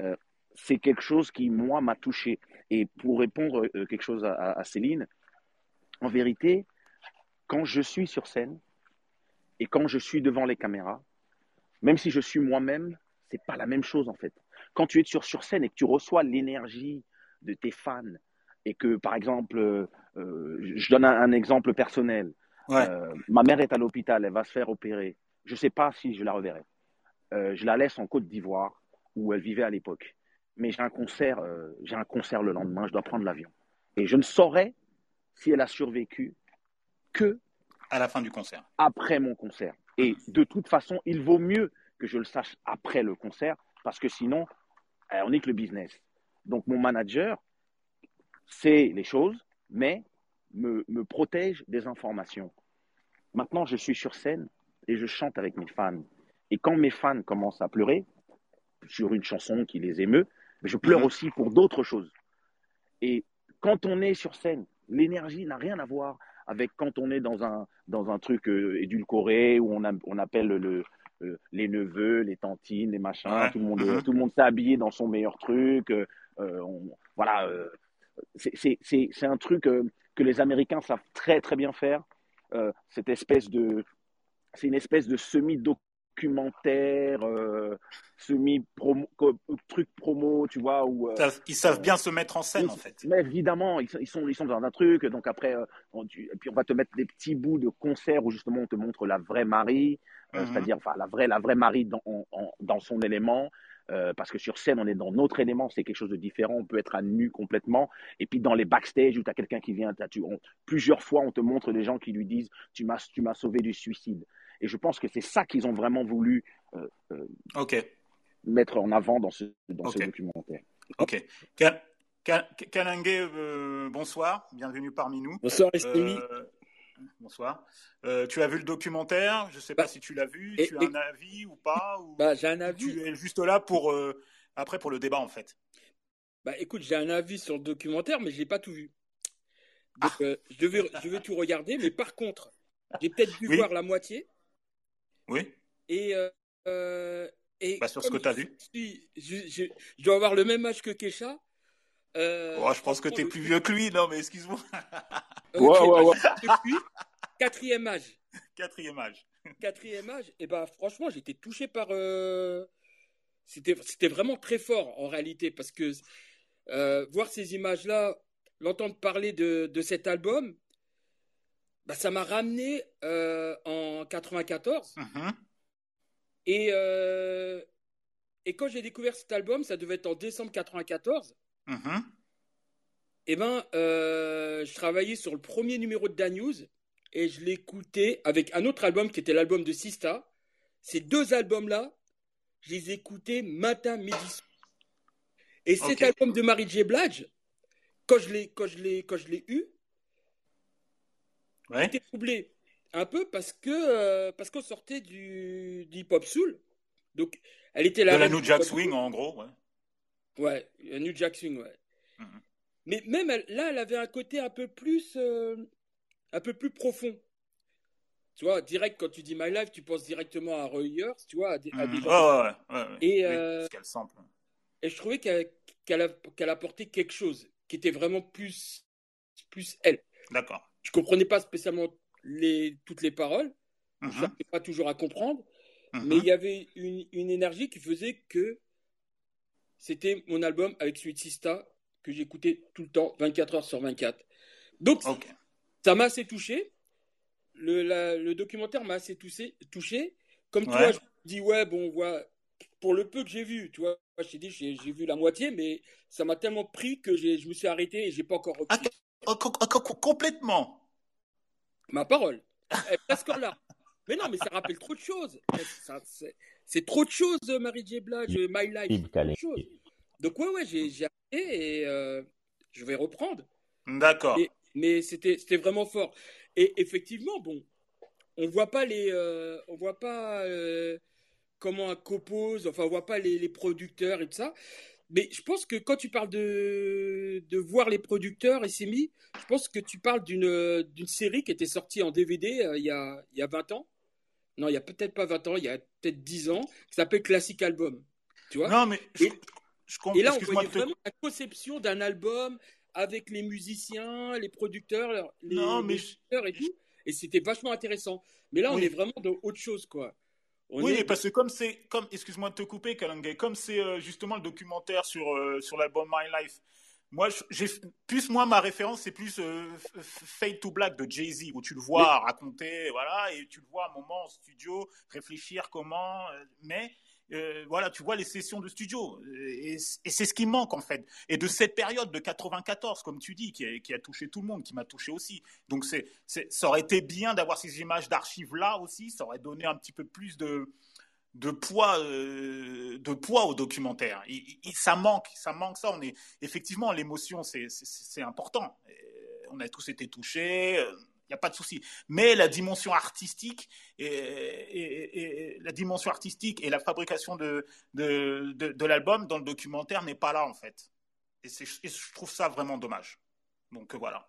Speaker 5: euh, c'est quelque chose qui, moi, m'a touché. Et pour répondre quelque chose à Céline, en vérité, quand je suis sur scène et quand je suis devant les caméras, même si je suis moi-même, c'est pas la même chose en fait. Quand tu es sur, sur scène et que tu reçois l'énergie de tes fans et que, par exemple, euh, euh, je donne un, un exemple personnel.
Speaker 3: Ouais.
Speaker 5: Euh, ma mère est à l'hôpital, elle va se faire opérer. Je ne sais pas si je la reverrai. Je la laisse en Côte d'Ivoire où elle vivait à l'époque. Mais j'ai un concert, j'ai un concert le lendemain, je dois prendre l'avion. Et je ne saurais si elle a survécu que
Speaker 3: À la fin du concert.
Speaker 5: après mon concert. Et de toute façon, il vaut mieux que je le sache après le concert parce que sinon, on nique le business. Donc mon manager sait les choses, mais me, me protège des informations. Maintenant, je suis sur scène et je chante avec mes fans. Et quand mes fans commencent à pleurer sur une chanson qui les émeut, je pleure
Speaker 3: Mhm.
Speaker 5: aussi pour d'autres choses. Et quand on est sur scène, l'énergie n'a rien à voir avec quand on est dans un, dans un truc euh, édulcoré où on, a- on appelle le, euh, les neveux, les tantines, les machins,
Speaker 3: Ouais.
Speaker 5: tout le monde,
Speaker 3: Mhm.
Speaker 5: tout le monde s'est habillé dans son meilleur truc. euh, euh, on- voilà, c'est- un truc euh, que les Américains savent très très bien faire. Euh, cette espèce de, c'est une espèce de semi-documentaire, euh, semi-promo, co- truc promo, tu vois, où euh,
Speaker 3: Ils savent- bien se mettre en scène, en fait.
Speaker 5: mais évidemment, ils sont, ils sont, ils sont dans un truc. Donc après, euh, on, tu- et puis on va te mettre des petits bouts de concert où justement on te montre la vraie Marie, euh,
Speaker 3: Mhm.
Speaker 5: c'est-à-dire enfin, la vraie, la vraie Marie dans, en- en- dans son élément. Euh, parce que sur scène, on est dans notre élément, c'est quelque chose de différent. On peut être à nu complètement. Et puis dans les backstage où tu as quelqu'un qui vient, tu, on- plusieurs fois, on te montre des gens qui lui disent Tu m'as tu m'as sauvé du suicide. Et je pense que c'est ça qu'ils ont vraiment voulu euh, euh, mettre en avant dans ce, dans ce
Speaker 3: Ok.
Speaker 5: documentaire.
Speaker 3: ok. Euh, bonsoir, bienvenue parmi nous.
Speaker 7: Bonsoir Esthémie.
Speaker 3: Bonsoir. Euh, tu as vu le documentaire? Je ne sais pas
Speaker 7: Bah,
Speaker 3: si tu l'as vu.
Speaker 7: et-
Speaker 3: tu as
Speaker 7: et-
Speaker 3: un avis ou pas ou
Speaker 7: Bah, j'ai un avis.
Speaker 3: Tu es juste là pour euh, après pour le débat en fait?
Speaker 7: Bah, écoute, j'ai un avis sur le documentaire, mais je l'ai pas tout vu. Donc, euh, je, vais, je vais tout regarder, mais par contre, j'ai peut-être dû
Speaker 3: Oui.
Speaker 7: voir la moitié.
Speaker 3: Oui.
Speaker 7: Et, et
Speaker 3: Bah, sur ce que t'as
Speaker 7: je
Speaker 3: vu.
Speaker 7: je, je- je dois avoir le même âge que Kesha. Euh,
Speaker 3: Oh, je pense que tu es
Speaker 7: franchement,
Speaker 3: plus vieux que lui. Non, mais excuse-moi.
Speaker 7: quatrième âge.
Speaker 3: Quatrième âge.
Speaker 7: quatrième âge, et ben franchement, j'étais touché par. euh, C'était, c'était vraiment très fort en réalité, parce que euh, voir ces images-là, l'entendre parler de, de cet album, bah, ça m'a ramené euh, en 94.
Speaker 3: Mhm.
Speaker 7: Et, euh, et quand j'ai découvert cet album, ça devait être en décembre 94.
Speaker 3: Mhm.
Speaker 7: Et ben, euh, je travaillais sur le premier numéro de Dan News et je l'écoutais avec un autre album qui était l'album de Sista. Ces deux albums-là, je les écoutais matin, midi, soir. Et cet album de Mary J. Blige, quand je l'ai, quand je l'ai, quand je l'ai eu,
Speaker 3: Ouais.
Speaker 7: j'étais troublé un peu parce que euh, parce qu'on sortait du, du hip-hop soul. Donc, elle était
Speaker 3: De
Speaker 7: la
Speaker 3: la
Speaker 7: reine
Speaker 3: New Jack Swing en gros. Ouais.
Speaker 7: Ouais, la New Jack Swing, ouais.
Speaker 3: Mhm.
Speaker 7: Mais même elle- là, elle avait un côté un peu plus, euh, un peu plus profond. Tu vois, direct quand tu dis My Life, tu penses directement à Roy tu vois, à des, à des
Speaker 3: Mhm.
Speaker 7: gens-
Speaker 3: Ouais, ouais, ouais, ouais.
Speaker 7: Et,
Speaker 3: Oui,
Speaker 7: euh,
Speaker 3: qu'elle.
Speaker 7: Et je trouvais qu'elle a- qu'elle apportait quelque chose qui était vraiment plus, plus elle.
Speaker 3: D'accord.
Speaker 7: Je comprenais pas spécialement les, toutes les paroles, je
Speaker 3: Mhm.
Speaker 7: n'arrivais pas toujours à comprendre,
Speaker 3: Mhm.
Speaker 7: mais il y avait une, une énergie qui faisait que c'était mon album avec Sweet Sista que j'écoutais tout le temps, 24 heures sur 24. Donc, ça m'a assez touché. Le, la- le documentaire m'a assez touché, touché. Comme toi, je me dis, ouais, bon, on voit, pour le peu que j'ai vu, tu vois, je t'ai dit, j'ai j'ai vu la moitié, mais ça m'a tellement pris que j'ai- je me suis arrêté et j'ai pas encore repris
Speaker 3: co- co- co- complètement.
Speaker 7: ma parole. Elle est larmes. Mais non, mais ça rappelle trop de choses. C'est trop de choses, Marie J. Blige, My Life, c'est trop de choses. Donc, ouais, ouais, j'ai arrêté et euh, je vais reprendre.
Speaker 3: D'accord.
Speaker 7: Mais, c'était vraiment fort. Et effectivement, bon, on voit pas les, euh, on voit pas euh, comment un compose, enfin on voit pas les, producteurs et tout ça. Mais je pense que quand tu parles de, de voir les producteurs et c'est mis, je pense que tu parles d'une d'une série qui était sortie en DVD euh, il, y a, il y a 20 ans. Non, il y a peut-être pas 20 ans, il y a peut-être 10 ans, qui s'appelle Classic Album. Tu vois?
Speaker 3: Non, mais je,
Speaker 7: et, là, on voyait vraiment la conception d'un album avec les musiciens, les producteurs, les, non, mais et tout. Et c'était vachement intéressant. Mais là, on est vraiment dans autre chose, quoi.
Speaker 3: oui, parce que comme c'est, comme, excuse-moi de te couper, Kalangay, comme c'est euh, justement le documentaire sur, euh, sur l'album My Life, moi, j'ai plus moi ma référence c'est plus euh, Fade to Black de Jay Z où tu le vois raconter voilà et tu le vois un moment en studio réfléchir comment mais euh, voilà, tu vois les sessions de studio. Et, c'est ce qui manque, en fait. Et de cette période de 94, comme tu dis, qui a, touché tout le monde, qui m'a touché aussi. Donc, c'est, ça aurait été bien d'avoir ces images d'archives-là aussi. Ça aurait donné un petit peu plus de, de poids, euh, de poids au documentaire. ça manque, ça manque ça. On est, effectivement, l'émotion, c'est, important. on a tous été touchés euh, il n'y a pas de souci. Mais la dimension artistique et, la dimension artistique et la fabrication de, de, de, l'album dans le documentaire n'est pas là en fait. Et, je trouve ça vraiment dommage. Donc euh, voilà.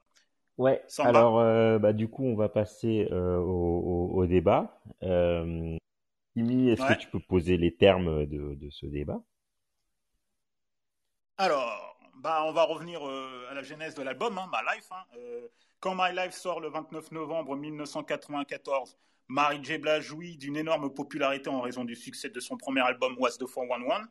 Speaker 1: Ouais. alors euh, bah, du coup on va passer euh, au, au, débat. Euh, est-ce que tu peux poser les termes de, de ce débat?
Speaker 3: Alors, bah, on va revenir à la genèse de l'album, hein, My Life. Hein. Quand My Life sort le 29 novembre 1994, Mary J. Blige jouit d'une énorme popularité en raison du succès de son premier album What's the 411.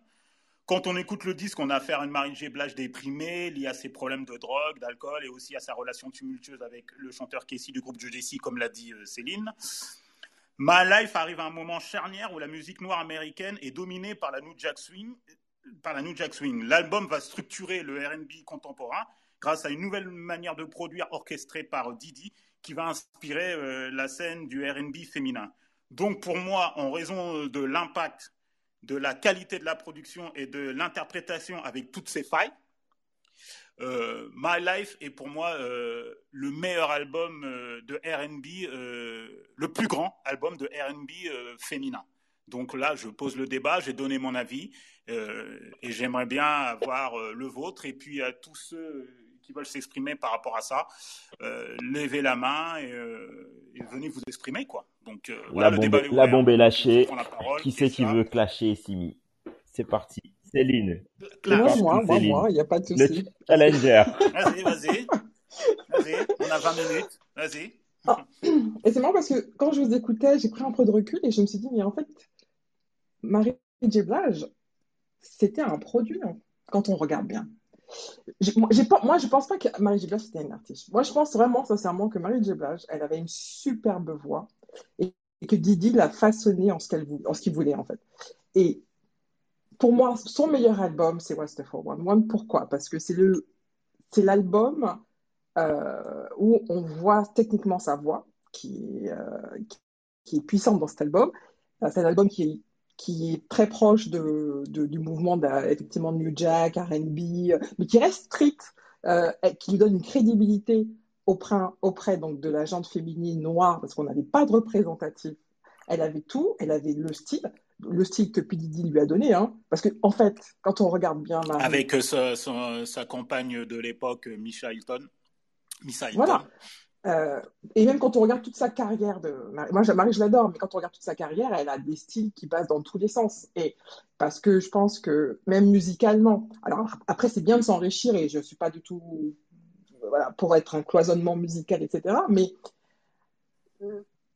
Speaker 3: Quand on écoute le disque, on a affaire à une Mary J. Blige déprimée, liée à ses problèmes de drogue, d'alcool et aussi à sa relation tumultueuse avec le chanteur Casey du groupe Jodeci, comme l'a dit euh, Céline. My Life arrive à un moment charnière où la musique noire américaine est dominée par la New Jack Swing. Par la New Jack Swing. L'album va structurer le R&B contemporain grâce à une nouvelle manière de produire orchestrée par Didi qui va inspirer euh, la scène du RB féminin. Donc pour moi, en raison de l'impact, de la qualité de la production et de l'interprétation avec toutes ces failles, euh, My Life est pour moi euh, le meilleur album de RB, le plus grand album de RB féminin. Donc là, je pose le débat, j'ai donné mon avis et j'aimerais bien avoir le vôtre et puis à tous ceux qui veulent s'exprimer par rapport à ça, euh, levez la main et, euh, venez vous exprimer. quoi. Donc, euh,
Speaker 1: la, bombe, est la bombe est lâchée. qui c'est qui veut clasher Simi? C'est parti. Céline.
Speaker 4: Moi, moi, moi, moi, il n'y a pas de souci.
Speaker 1: Le challenger.
Speaker 3: vas-y, vas-y. Vas-y, on a 20 minutes. Vas-y.
Speaker 4: Ah. Et c'est marrant parce que quand je vous écoutais, j'ai pris un peu de recul et je me suis dit, mais en fait, Marie J. c'était un produit hein, quand on regarde bien moi, je pense pas que Marie J. Blige était une artiste. Moi, je pense vraiment sincèrement que Marie J. Blige, elle avait une superbe voix et, que Didi l'a façonnée en ce qu'elle en ce qu'il voulait en fait. Et pour moi, son meilleur album, c'est What's the One. Pourquoi? Parce que c'est le, c'est l'album euh, où on voit techniquement sa voix qui, euh, est puissante dans cet album. C'est un album qui est très proche du mouvement effectivement New Jack, R&B, euh, mais qui reste euh, qui lui donne une crédibilité auprès, auprès donc de la gente féminine noire, parce qu'on n'avait pas de représentatif. Elle avait tout, elle avait le style, le style que P. lui a donné, hein, parce que en fait, quand on regarde bien,
Speaker 3: avec euh, sa, sa, compagne de l'époque, Misha Hilton,
Speaker 4: Misha Hilton. Voilà. Euh, et même quand on regarde toute sa carrière de moi Marie je l'adore mais quand on regarde toute sa carrière elle a des styles qui passent dans tous les sens et parce que je pense que même musicalement alors après c'est bien de s'enrichir et je suis pas du tout voilà pour être un cloisonnement musical etc mais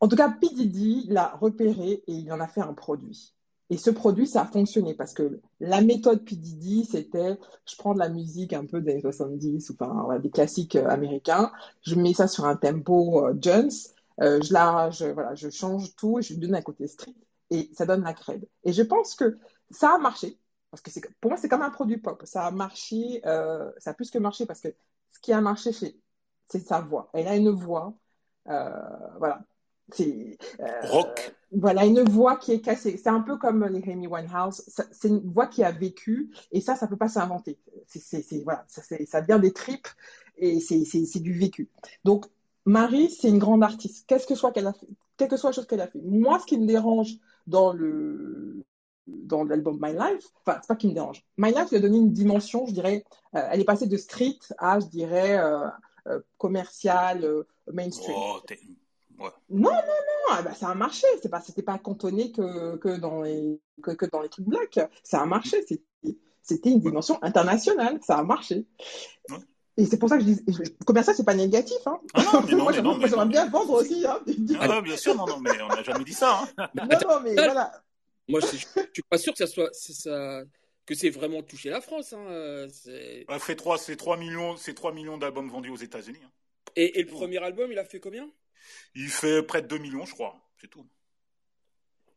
Speaker 4: en tout cas P Diddy l'a repéré et il en a fait un produit et ce produit, ça a fonctionné parce que la méthode PDD, c'était je prends de la musique un peu des années 70 ou enfin, des classiques euh, américains, je mets ça sur un tempo euh, Jones, euh, je, la, je, voilà, je change tout et je lui donne un côté street et ça donne la crède. Et je pense que ça a marché parce que pour moi, c'est comme un produit pop. Ça a marché, ça a plus que marché parce que ce qui a marché, c'est sa voix. Elle a une voix, voilà. C'est
Speaker 3: euh, rock.
Speaker 4: Voilà, une voix qui est cassée. C'est un peu comme les Amy Winehouse. C'est une voix qui a vécu et ça, ça peut pas s'inventer. C'est voilà, ça, ça vient des tripes et c'est du vécu. Donc Marie, c'est une grande artiste. Qu'est-ce que soit qu'elle a fait, quelle que soit la chose qu'elle a fait. Moi, ce qui me dérange dans le dans l'album My Life, enfin, c'est pas qui me dérange. My Life lui a donné une dimension, je dirais, euh, elle est passée de street à, je dirais, euh, euh, commercial, mainstream. Oh, non, non, non, ça a marché. C'est pas, c'était pas cantonné que, que dans les, que, dans les trucs black. Ça a marché. C'était une dimension internationale. Ça a marché. Et c'est pour ça que je dis, commercial, c'est pas négatif. Hein?
Speaker 3: Ah non, mais
Speaker 4: moi, j'aimerais bien vendre aussi. Hein.
Speaker 3: Ah bien sûr, non, non, mais on n'a jamais dit ça. Hein.
Speaker 4: non, non, mais voilà.
Speaker 7: Moi, je, ne suis pas sûr que ça soit, ça, que c'est vraiment touché la France. Hein.
Speaker 3: C'est... fait 3, c'est 3 millions, c'est 3 millions d'albums vendus aux États-Unis. Hein.
Speaker 7: Et, et, le premier album, il a fait combien?
Speaker 3: Il fait près de 2 millions, je crois. C'est tout.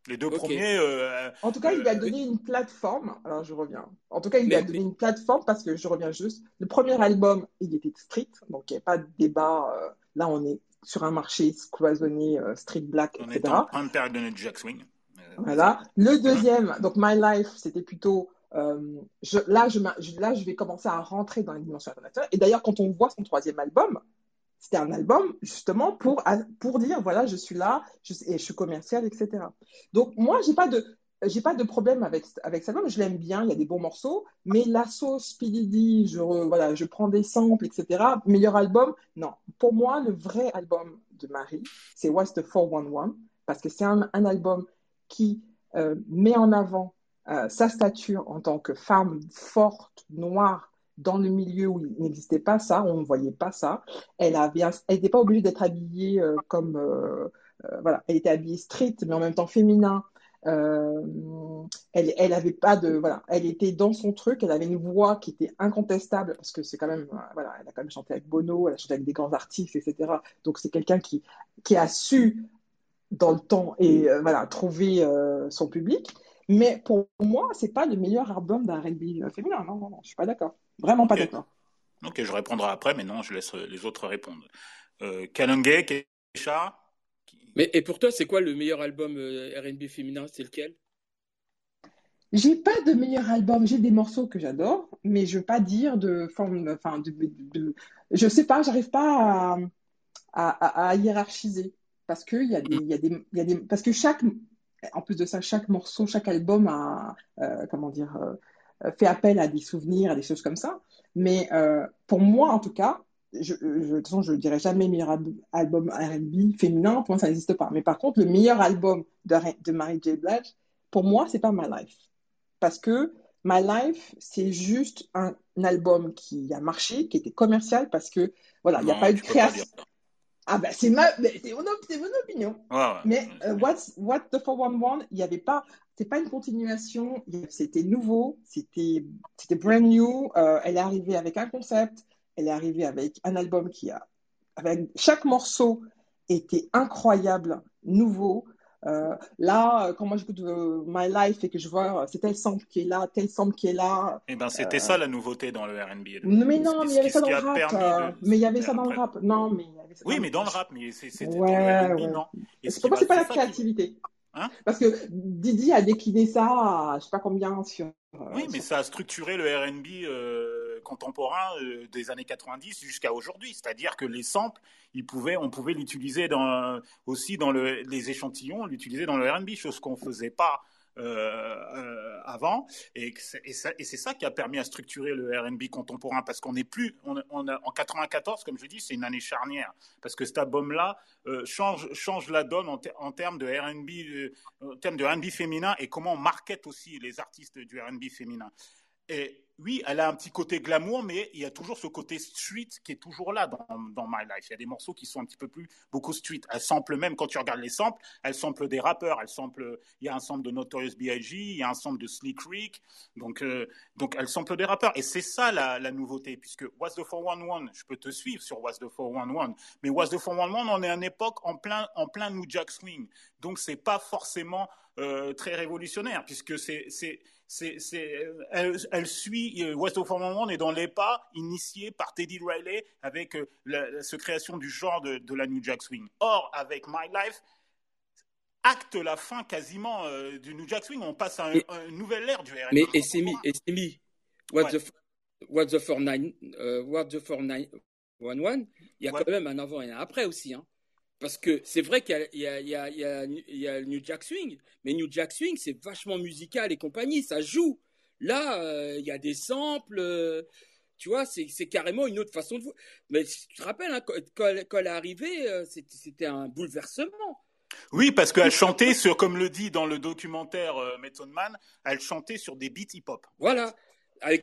Speaker 3: Les deux premiers. Euh,
Speaker 4: en tout cas, il lui a euh, donné une plateforme. Alors, je reviens. En tout cas, il lui a donné une plateforme parce que je reviens juste. Le premier album, il était street, donc il n'y avait pas de débat. Euh, là, on est sur un marché cloisonné, street black,
Speaker 3: on
Speaker 4: etc.
Speaker 3: On est en période de Jack Swing.
Speaker 4: voilà. Le deuxième, donc My Life, c'était plutôt. Je, là, je, là, je vais commencer à rentrer dans les dimensions internationales. Et d'ailleurs, quand on voit son troisième album, c'était un album justement pour, pour dire voilà, je suis là je, et je suis commercial, etc. Donc, moi, j'ai pas pas de problème avec, avec cet album, je l'aime bien, il y a des bons morceaux, mais la sauce je, voilà, je prends des samples, etc. Meilleur album, non. Pour moi, le vrai album de Marie, c'est What's the 411, parce que c'est un, un, album qui euh, met en avant euh, sa stature en tant que femme forte, noire, dans le milieu où il n'existait pas ça, on ne voyait pas ça. Elle n'était pas obligée d'être habillée euh, comme, euh, euh, voilà, elle était habillée street, mais en même temps féminin. elle, elle avait pas de, voilà, elle était dans son truc. Elle avait une voix qui était incontestable parce que c'est quand même, voilà, elle a quand même chanté avec Bono, elle a chanté avec des grands artistes, etc. Donc c'est quelqu'un qui, qui a su dans le temps et voilà trouver son public. Mais pour moi, c'est pas le meilleur album d'un R&B féminin. Non, non, non, je suis pas d'accord. Vraiment pas d'accord.
Speaker 3: Ok, je répondrai après, mais non, je laisse les autres répondre. Euh, Kesha.
Speaker 7: Mais et pour toi, c'est quoi le meilleur album euh, R&B féminin? C'est lequel?
Speaker 4: J'ai pas de meilleur album. J'ai des morceaux que j'adore, mais je veux pas dire de forme, enfin, de, de, je sais pas, j'arrive pas à, à, hiérarchiser parce que il y a des, il y a des, y a des, parce que chaque, en plus de ça, chaque morceau, chaque album a, euh, comment dire. Euh, fait appel à des souvenirs, à des choses comme ça. Mais euh, pour moi, en tout cas, je, je, de toute façon, je ne dirais jamais meilleur album R&B féminin, pour moi, ça n'existe pas. Mais par contre, le meilleur album de, de Mary J. Blige, pour moi, c'est pas My Life. Parce que My Life, c'est juste un, album qui a marché, qui était commercial, parce que, voilà, il n'y a pas eu de création. Ah ben c'est ma, c'est mon, opinion. mais euh, What's, What the 411, il n'y avait pas, c'est pas une continuation, c'était nouveau, c'était, c'était brand new. Euh, elle est arrivée avec un concept, elle est arrivée avec un album qui a, avec chaque morceau était incroyable, nouveau. Euh, là, quand moi j'écoute euh, My Life et que je vois c'est tel sample qui est là, tel sample qui est là.
Speaker 3: Eh ben c'était ça la nouveauté dans le R&B.
Speaker 4: Mais non, mais il y avait ça dans le rap. Mais il y avait ça dans le rap. Non, mais
Speaker 3: oui, mais dans le rap, mais c'est
Speaker 4: ouais, dans le R&B, non? C'est pourquoi c'est pas la créativité. Hein? Parce que Didi a décliné ça, à, je sais pas combien sur.
Speaker 3: Euh, oui, mais ça a structuré le R&B euh, contemporain euh, des années 90 jusqu'à aujourd'hui. C'est-à-dire que les samples, on pouvait l'utiliser aussi dans le, les échantillons, l'utiliser dans le R&B, chose qu'on faisait pas euh, euh, avant. Et, c'est ça qui a permis à structurer le RB contemporain parce qu'on n'est plus, en 94, comme je dis, c'est une année charnière parce que cet album-là change, la donne en, en termes de RB, en termes de RB féminin et comment on market aussi les artistes du RB féminin. Et oui, elle a un petit côté glamour, mais il y a toujours ce côté street qui est toujours là dans, dans, My Life. Il y a des morceaux qui sont un petit peu plus beaucoup street. Elle sample même, quand tu regardes les samples, elle sample des rappeurs. Elle sample, il y a un sample de Notorious B.I.G., il y a un sample de Slick Rick. Donc, euh, donc elle sample des rappeurs. Et c'est ça la, la, nouveauté, puisque What's the 411, je peux te suivre sur What's the 411, mais What's the 411, on est à une époque en plein, en plein New Jack Swing. Donc, c'est pas forcément euh, très révolutionnaire, puisque c'est c'est, elle, elle, suit euh, West of One est dans les pas initiés par Teddy Riley avec euh, la, création du genre de, la New Jack Swing. Or, avec My Life, acte la fin quasiment du New Jack Swing. On passe à, un, une nouvelle ère du R&B.
Speaker 7: Mais et c'est mis, et c'est mis. What the What the 49 What the 491, il y a quand même un avant et un après aussi. Hein. Parce que c'est vrai qu'il y, y, y, a New Jack Swing, mais New Jack Swing, c'est vachement musical et compagnie, ça joue. Là, euh, il y a des samples, euh, tu vois, c'est carrément une autre façon de voir. Mais tu te rappelles, hein, quand, elle est arrivée, euh, c'était un bouleversement.
Speaker 3: Oui, parce qu'elle chantait sur, comme le dit dans le documentaire Method Man, elle chantait sur des beats hip-hop.
Speaker 7: Voilà.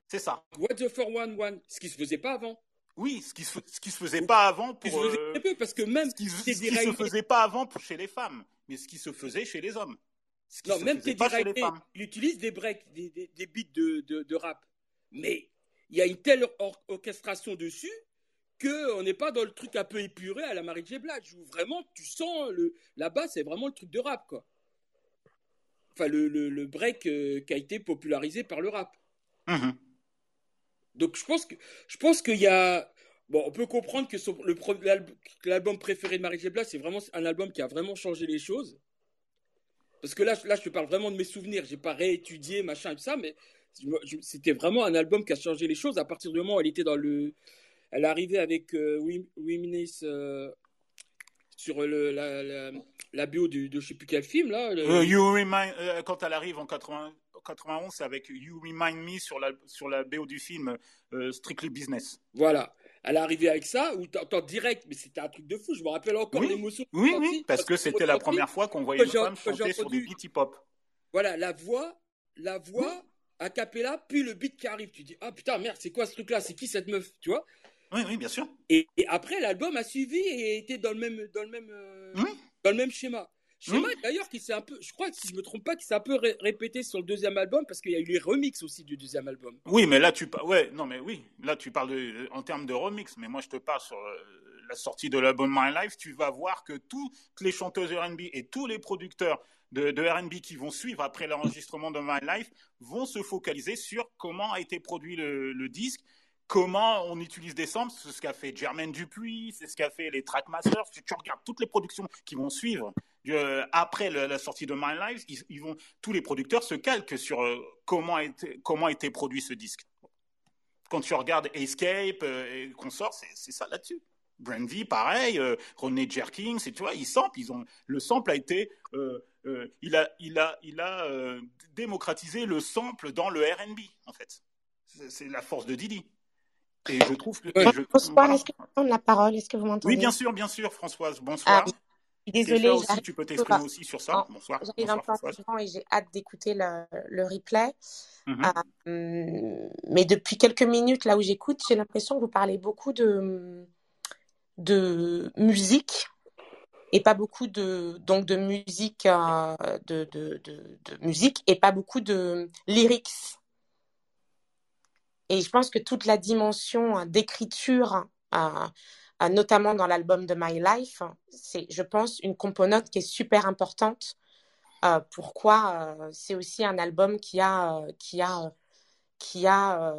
Speaker 3: C'est ça.
Speaker 7: What the 411, ce qui se faisait pas avant.
Speaker 3: Oui, ce qui se, ce qui se faisait pas avant pour.
Speaker 7: Se faisait peu parce que même
Speaker 3: ce qui, ce qui se faisait pas avant pour chez les femmes, mais ce qui se faisait chez les hommes.
Speaker 7: non, même Teddy Riley, il utilise des breaks, des, des, des beats de, de, de, rap, mais il y a une telle orchestration dessus que on n'est pas dans le truc un peu épuré à la Marie J. Blige où vraiment tu sens le là-bas c'est vraiment le truc de rap quoi. Enfin le, le, le break euh, qui a été popularisé par le rap.
Speaker 3: Mmh
Speaker 7: donc je pense que je pense qu'il y a bon, on peut comprendre que l'album préféré de Marie J. c'est vraiment un album qui a vraiment changé les choses. Parce que là, là, je te parle vraiment de mes souvenirs. J'ai pas réétudié machin et tout ça, mais c'était vraiment un album qui a changé les choses à partir du moment où elle était dans le, elle arrivait avec euh, euh sur le, la, la, BO de, de je sais plus quel film là.
Speaker 3: Euh, you remind, euh, quand elle arrive en 80, 91, c'est avec You Remind Me sur la, sur la BO du film euh, Strictly Business.
Speaker 7: Voilà. Elle est arrivée avec ça, ou t'entends direct, mais c'était un truc de fou. Je me rappelle encore l'émotion.
Speaker 3: Oui, oui, parce, que c'était la première fois qu'on voyait une femme chanter sur du beat hip-hop.
Speaker 7: Voilà, la voix, la voix, a cappella, puis le beat qui arrive. Tu dis, ah putain, merde, c'est quoi ce truc-là C'est qui cette meuf Tu vois?
Speaker 3: Oui, oui, bien sûr.
Speaker 7: Et, après, l'album a suivi et était dans le même, dans le même, euh, dans le même schéma. Schéma mmh. d'ailleurs qui s'est un peu, je crois que si je me trompe pas, qui s'est un peu répété sur le deuxième album parce qu'il y a eu les remixes aussi du deuxième album.
Speaker 3: Oui, mais là tu ouais, non mais oui, là tu parles de, en termes de remix, mais moi je te parle sur euh, la sortie de l'album My Life, tu vas voir que toutes les chanteuses R&B et tous les producteurs de, de R&B qui vont suivre après l'enregistrement de My Life vont se focaliser sur comment a été produit le, le disque comment on utilise des samples, c'est ce qu'a fait Jermaine Dupuis, c'est ce qu'a fait les Trackmasters. Si tu regardes toutes les productions qui vont suivre euh, après la sortie de My Life, ils, vont, tous les producteurs se calquent sur euh, comment, a été, comment a été produit ce disque. Quand tu regardes Escape euh, et consorts, c'est ça là-dessus. Brandy, pareil, René Jerkins, tu vois, ils samplent, ils ont, le sample a été, il a, il a, il a démocratisé le sample dans le R&B, en fait. C'est la force de Didi. Et je trouve que.
Speaker 8: Bonsoir, est-ce que vous la parole? Est-ce que vous m'entendez?
Speaker 3: Oui, bien sûr, bien sûr, Françoise. Bonsoir. Ah,
Speaker 8: désolée.
Speaker 3: Aussi, tu peux t'exprimer aussi sur ça. Bonsoir.
Speaker 8: J'arrive un peu et j'ai hâte d'écouter le, le, replay. Mm -hmm. euh, mais depuis quelques minutes, là où j'écoute, j'ai l'impression que vous parlez beaucoup de, de musique et pas beaucoup de donc de musique euh, de, de, de, de, musique et pas beaucoup de lyrics et je pense que toute la dimension hein, d'écriture, hein, notamment dans l'album de My Life, c'est, je pense, une composante qui est super importante. Euh, pourquoi euh, c'est aussi un album qui a, euh, qui a, qui a,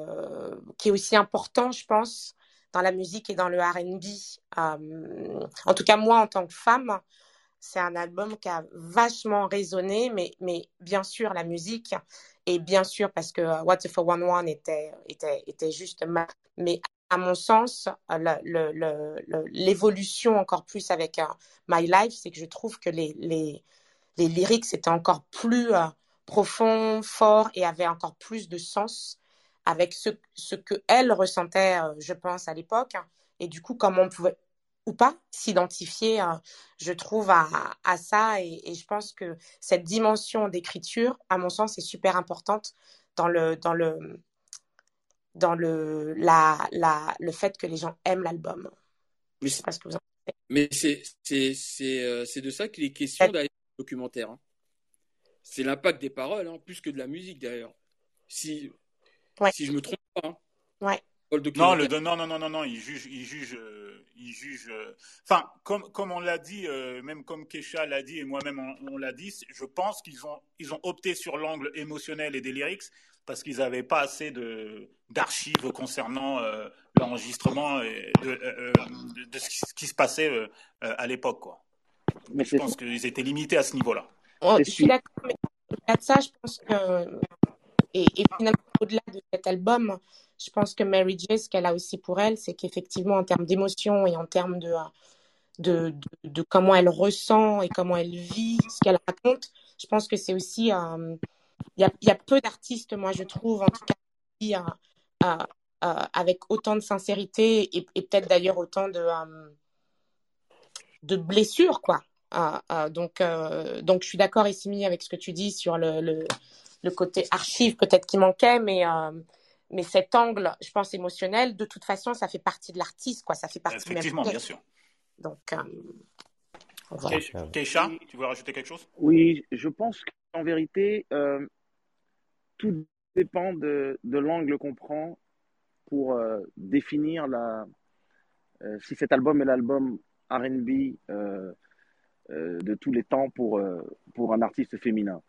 Speaker 8: qui est aussi important, je pense, dans la musique et dans le R&B. en tout cas, moi, en tant que femme, c'est un album qui a vachement résonné, mais, mais bien sûr, la musique, et bien sûr, parce que euh, What If One One était, était, était juste. Mais à mon sens, l'évolution encore plus avec euh, My Life, c'est que je trouve que les, les, les lyrics étaient encore plus euh, profonds, forts et avaient encore plus de sens avec ce, ce que elle ressentait, je pense, à l'époque. Et du coup, comment on pouvait ou pas s'identifier, euh, je trouve, à, à ça. Et, et, je pense que cette dimension d'écriture, à mon sens, est super importante dans le, dans le, dans le, la, la, le fait que les gens aiment l'album.
Speaker 7: Mais sais pas ce que vous en pensez. Mais c'est, c'est, c'est, euh, c'est de ça qu'il est question dans les documentaires. Hein. C'est l'impact des paroles, hein, plus que de la musique d'ailleurs. Si,
Speaker 8: ouais.
Speaker 7: si je me trompe pas. Hein.
Speaker 8: Ouais.
Speaker 3: Non, le, non, non, non, non, non, il juge, il juge, euh, il juge. Euh, enfin, comme, comme on l'a dit, euh, même comme Kesha l'a dit et moi-même on, on l'a dit, je pense qu'ils ont, ils ont opté sur l'angle émotionnel et des lyrics parce qu'ils n'avaient pas assez de d'archives concernant l'enregistrement de, de, de, ce qui, se passait à l'époque, quoi. Mais je pense qu'ils étaient limités à ce niveau-là.
Speaker 8: Oh, je suis d'accord, mais au-delà de ça, je pense que. Et, et finalement, au-delà de cet album, je pense que Mary J, ce qu'elle a aussi pour elle, c'est qu'effectivement, en termes d'émotion et en termes de, de, de, comment elle ressent et comment elle vit ce qu'elle raconte, je pense que c'est aussi. Euh, il y, a, y, a, peu d'artistes, moi, je trouve, en tout cas, qui, euh, euh, avec autant de sincérité et, et peut-être d'ailleurs autant de, de blessures, quoi. donc, donc, je suis d'accord, Essimi, avec ce que tu dis sur le, le, le côté archive, peut-être qui manquait, mais mais cet angle, je pense, émotionnel, de toute façon, ça fait partie de l'artiste, quoi. Ça fait partie
Speaker 3: Effectivement, bien sûr.
Speaker 8: Donc, euh,
Speaker 3: voilà. Keisha, tu veux rajouter quelque chose?
Speaker 5: Oui, je pense qu'en vérité, euh, tout dépend de, l'angle qu'on prend pour euh, définir la, euh, si cet album est l'album RB de tous les temps pour, pour un artiste féminin.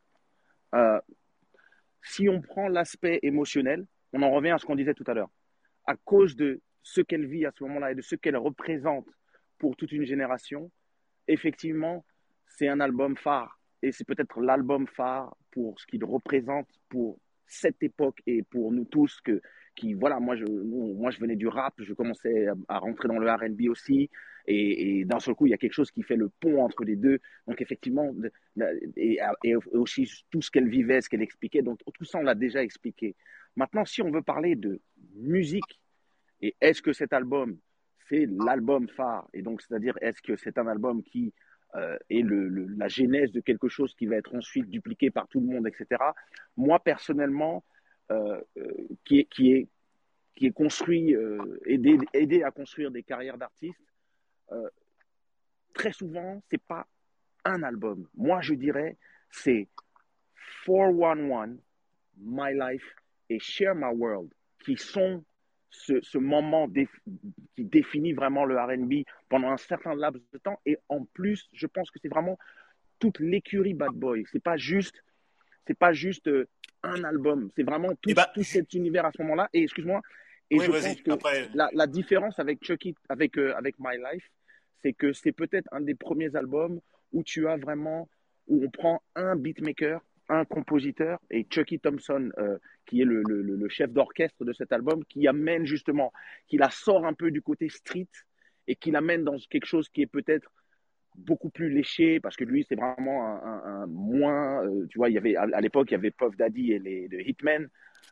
Speaker 5: si on prend l'aspect émotionnel, on en revient à ce qu'on disait tout à l'heure. À cause de ce qu'elle vit à ce moment-là et de ce qu'elle représente pour toute une génération, effectivement, c'est un album phare. Et c'est peut-être l'album phare pour ce qu'il représente pour cette époque et pour nous tous que, qui, voilà, moi je, moi je venais du rap, je commençais à, rentrer dans le RB aussi, et, d'un seul coup, il y a quelque chose qui fait le pont entre les deux. Donc, effectivement, et, et aussi tout ce qu'elle vivait, ce qu'elle expliquait, donc tout ça, on l'a déjà expliqué. Maintenant, si on veut parler de musique, et est-ce que cet album, c'est l'album phare, et donc, c'est-à-dire, est-ce que c'est un album qui euh, est le, la genèse de quelque chose qui va être ensuite dupliqué par tout le monde, etc. Moi, personnellement, euh, euh, qui, est, qui, est, qui est construit, aidé, aidé à construire des carrières d'artistes, très souvent, c'est pas un album. Moi, je dirais, c'est 411, My Life, et Share My World, qui sont ce, ce moment qui définit vraiment le RB pendant un certain laps de temps. Et en plus, je pense que c'est vraiment toute l'écurie Bad Boy. C'est pas juste, c'est pas juste euh, un album. C'est vraiment tout, bah, tout, cet univers à ce moment-là. Et excuse-moi. Et je pense que la, la, différence avec Chucky, avec, euh, avec My Life, c'est que c'est peut-être un des premiers albums où tu as vraiment, où on prend un beatmaker un compositeur et Chucky Thompson, euh, qui est le, le, le chef d'orchestre de cet album, qui amène justement, qui la sort un peu du côté street et qui l'amène dans quelque chose qui est peut-être beaucoup plus léché parce que lui c'est vraiment un, un, un moins euh, tu vois il y avait à, l'époque il y avait Puff Daddy et les, les Hitmen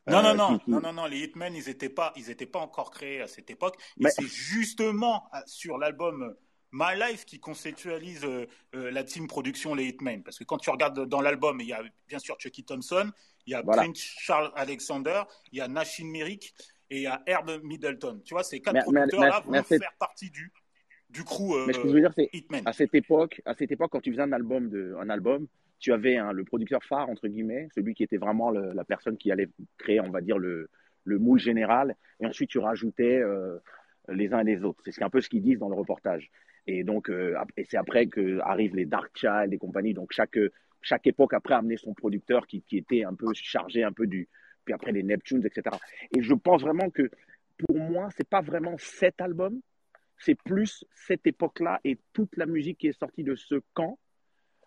Speaker 3: non, non, euh, non, non, non, non, les Hitmen, ils n'étaient pas, ils étaient pas encore créés à cette époque. Mais... c'est justement sur l'album My Life qui conceptualise euh, euh, la team production Les Hitmen. Parce que quand tu regardes dans l'album, il y a bien sûr Chucky Thompson, il y a Prince Charles Alexander, il y a Nashin Merrick et il y a Herb Middleton. Tu vois, ces quatre producteurs-là vont faire partie du, du crew euh,
Speaker 5: mais ce que je veux dire, c'est à cette époque, à cette époque, quand tu faisais un album, de, un album tu avais un, le producteur phare, entre guillemets, celui qui était vraiment le, la personne qui allait créer, on va dire, le, le moule général. Et ensuite, tu rajoutais euh, les uns et les autres. C'est un peu ce qu'ils disent dans le reportage. Et donc, euh, et c'est après que arrivent les Dark Child et compagnie. Donc, chaque, chaque époque après a amené son producteur qui, était un peu chargé un peu du. Puis après les Neptunes, etc. Et je pense vraiment que pour moi, c'est pas vraiment cet album, c'est plus cette époque-là et toute la musique qui est sortie de ce camp.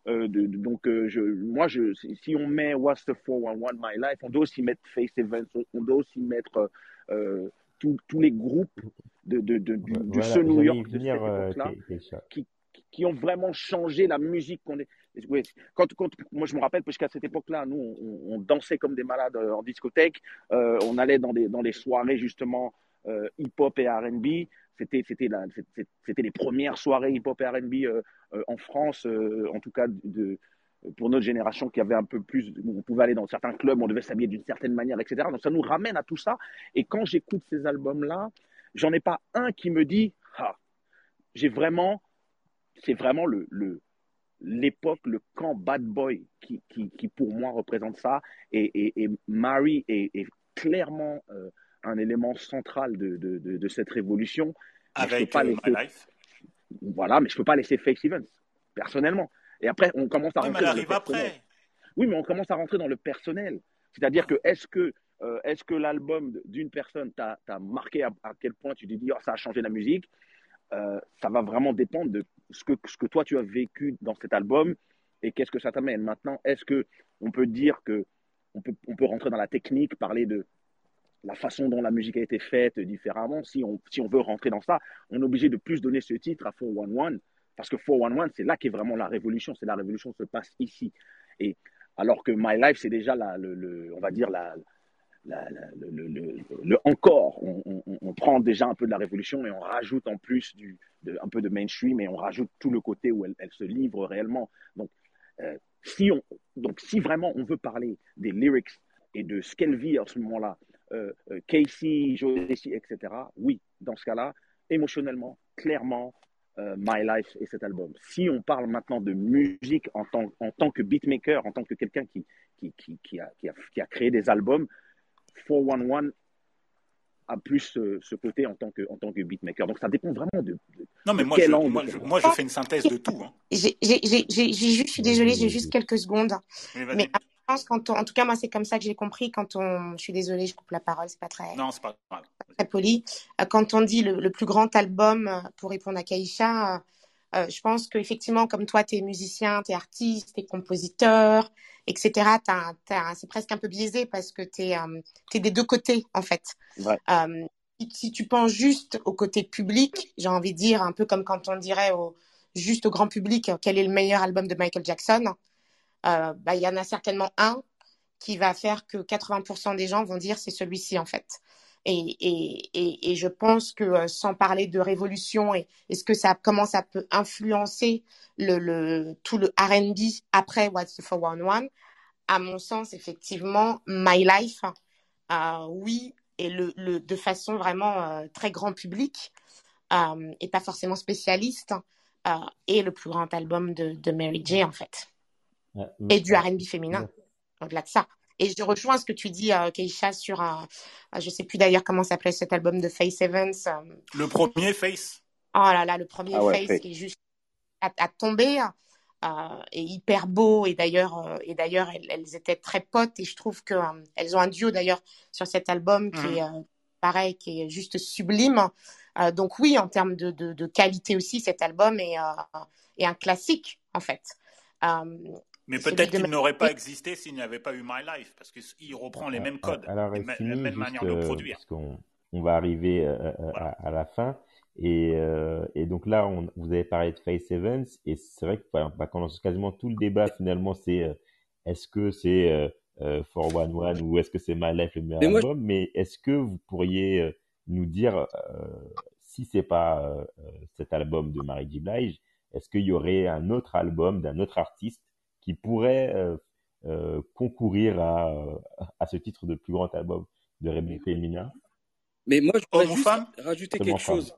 Speaker 5: Euh, de, donc, euh, je, moi, je, si on met What's the 411 My Life, on doit aussi mettre Face Events, on doit aussi mettre euh, tous les groupes de, de, de du, voilà, du New York de venir, euh, qui, qui, ont vraiment changé la musique qu'on est. Oui, quand, quand, moi, je me rappelle, parce qu'à cette époque-là, nous, on, on, dansait comme des malades euh, en discothèque. Euh, on allait dans, des, dans les soirées, justement, euh, hip-hop et RB. C'était, c'était, c'était les premières soirées hip-hop et RB euh, en France, en tout cas de, pour notre génération qui avait un peu plus, on pouvait aller dans certains clubs, on devait s'habiller d'une certaine manière, etc. Donc ça nous ramène à tout ça. Et quand j'écoute ces albums-là, j'en ai pas un qui me dit, ah, j'ai vraiment, c'est vraiment le, le, l'époque, le camp bad boy qui, qui, qui, pour moi représente ça. Et, et, et Mary est, est clairement euh, un élément central de, de, de, de cette révolution.
Speaker 3: Avec pas euh, laisser... Life.
Speaker 5: Voilà, mais je peux pas laisser Faith Stevens, personnellement. Et après, on commence à rentrer dans le personnel. Oui, mais on commence à rentrer dans le personnel. C'est-à-dire que est-ce que, euh, est que l'album d'une personne t'a marqué à, quel point tu te dis oh, ça a changé la musique euh, Ça va vraiment dépendre de ce que, ce que toi tu as vécu dans cet album et qu'est-ce que ça t'amène. Maintenant, est-ce que on peut dire que on peut, on peut rentrer dans la technique, parler de la façon dont la musique a été faite différemment? Si on, si on veut rentrer dans ça, on est obligé de plus donner ce titre à 411 parce que 411, c'est là qu'est vraiment la révolution. C'est la révolution se passe ici. Et alors que My Life, c'est déjà le, on va dire la, le, encore. On, prend déjà un peu de la révolution et on rajoute en plus du, un peu de mainstream et on rajoute tout le côté où elle, se livre réellement. Donc, euh, si on, donc, si vraiment on veut parler des lyrics et de ce qu'elle vit à ce moment-là, euh, euh, Casey, Jodeci, etc., oui, dans ce cas-là, émotionnellement, clairement, My Life et cet album. Si on parle maintenant de musique en tant, en tant que beatmaker, en tant que quelqu'un qui, qui, qui, qui, a, qui, a, qui a créé des albums, 411 a plus ce, côté en tant, que, en tant que beatmaker. Donc ça dépend vraiment de,
Speaker 3: non, mais moi, je, moi, je, fais une synthèse de tout. Hein.
Speaker 8: J'ai, je suis désolée, j'ai juste quelques secondes. Mais, je pense quand en tout cas, moi, c'est comme ça que j'ai compris. Quand on, je suis désolée, je coupe la parole, c'est pas très,
Speaker 3: non, c'est pas,
Speaker 8: très poli. Euh, quand on dit le, plus grand album, euh, pour répondre à Kaïcha, euh, je pense qu'effectivement, comme toi, tu es musicien, tu es artiste, tu es compositeur, etc., c'est presque un peu biaisé parce que tu es, euh, des deux côtés, en fait. Euh, si, tu penses juste au côté public, j'ai envie de dire, un peu comme quand on dirait au, juste au grand public quel est le meilleur album de Michael Jackson, bah, il y en a certainement un qui va faire que 80% des gens vont dire c'est celui-ci, en fait. Et, et, et, je pense que euh, sans parler de révolution et est-ce que ça comment ça peut influencer le, le tout le R&B après What's the 411 à mon sens effectivement My Life euh, oui et le, le, de façon vraiment euh, très grand public euh, et pas forcément spécialiste euh, et le plus grand album de, de Mary J en fait et du R&B féminin au-delà de ça et je rejoins ce que tu dis, euh, Keisha, sur, un, je sais plus d'ailleurs comment s'appelait cet album de Face Evans. Euh.
Speaker 3: Le premier Face.
Speaker 8: Oh là là, le premier ah Face qui est juste à, tomber euh, et hyper beau. Et d'ailleurs, et d'ailleurs, elles, étaient très potes. Et je trouve que elles ont un duo d'ailleurs sur cet album qui mhm. est pareil, qui est juste sublime. donc oui, en termes de, de, de, qualité aussi, cet album est, est un classique en fait.
Speaker 3: Mais peut-être qu'il n'aurait pas existé s'il n'y avait pas eu My Life, parce qu'il reprend les mêmes codes,
Speaker 1: Alors,
Speaker 3: les, mêmes manières de produire.
Speaker 1: Parce qu'on on va arriver euh, euh, à, la fin. Et, euh, et donc là, on, vous avez parlé de Face Evans, et c'est vrai que bah, bah, quand quasiment tout le débat, finalement, c'est est-ce que c'est euh, 411 ou est-ce que c'est My Life le meilleur mais album Mais est-ce que vous pourriez nous dire si c'est pas cet album de Mary J. Blige, est-ce qu'il y aurait un autre album d'un autre artiste qui pourrait euh, euh, concourir à, à ce titre de plus grand album de Rebecca Femina.
Speaker 7: Mais moi, je voudrais juste rajouter quelque chose,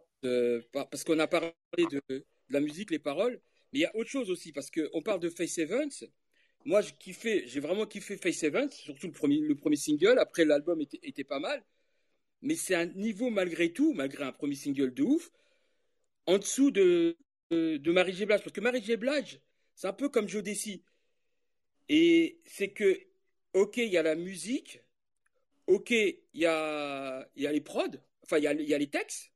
Speaker 7: parce qu'on a parlé de, la musique, les paroles, mais il y a autre chose aussi, parce qu'on parle de Face Evans. Moi, j'ai vraiment kiffé Face Evans, surtout le premier, le premier single. Après, l'album était, était, pas mal. Mais c'est un niveau, malgré tout, malgré un premier single de ouf, en dessous de, de, de Marie J. Blige. Parce que Marie J. Blige, c'est un peu comme Joe Desi. Et c'est que, ok, il y a la musique, ok, il y a, y a les prods, enfin, il y a, y a les textes,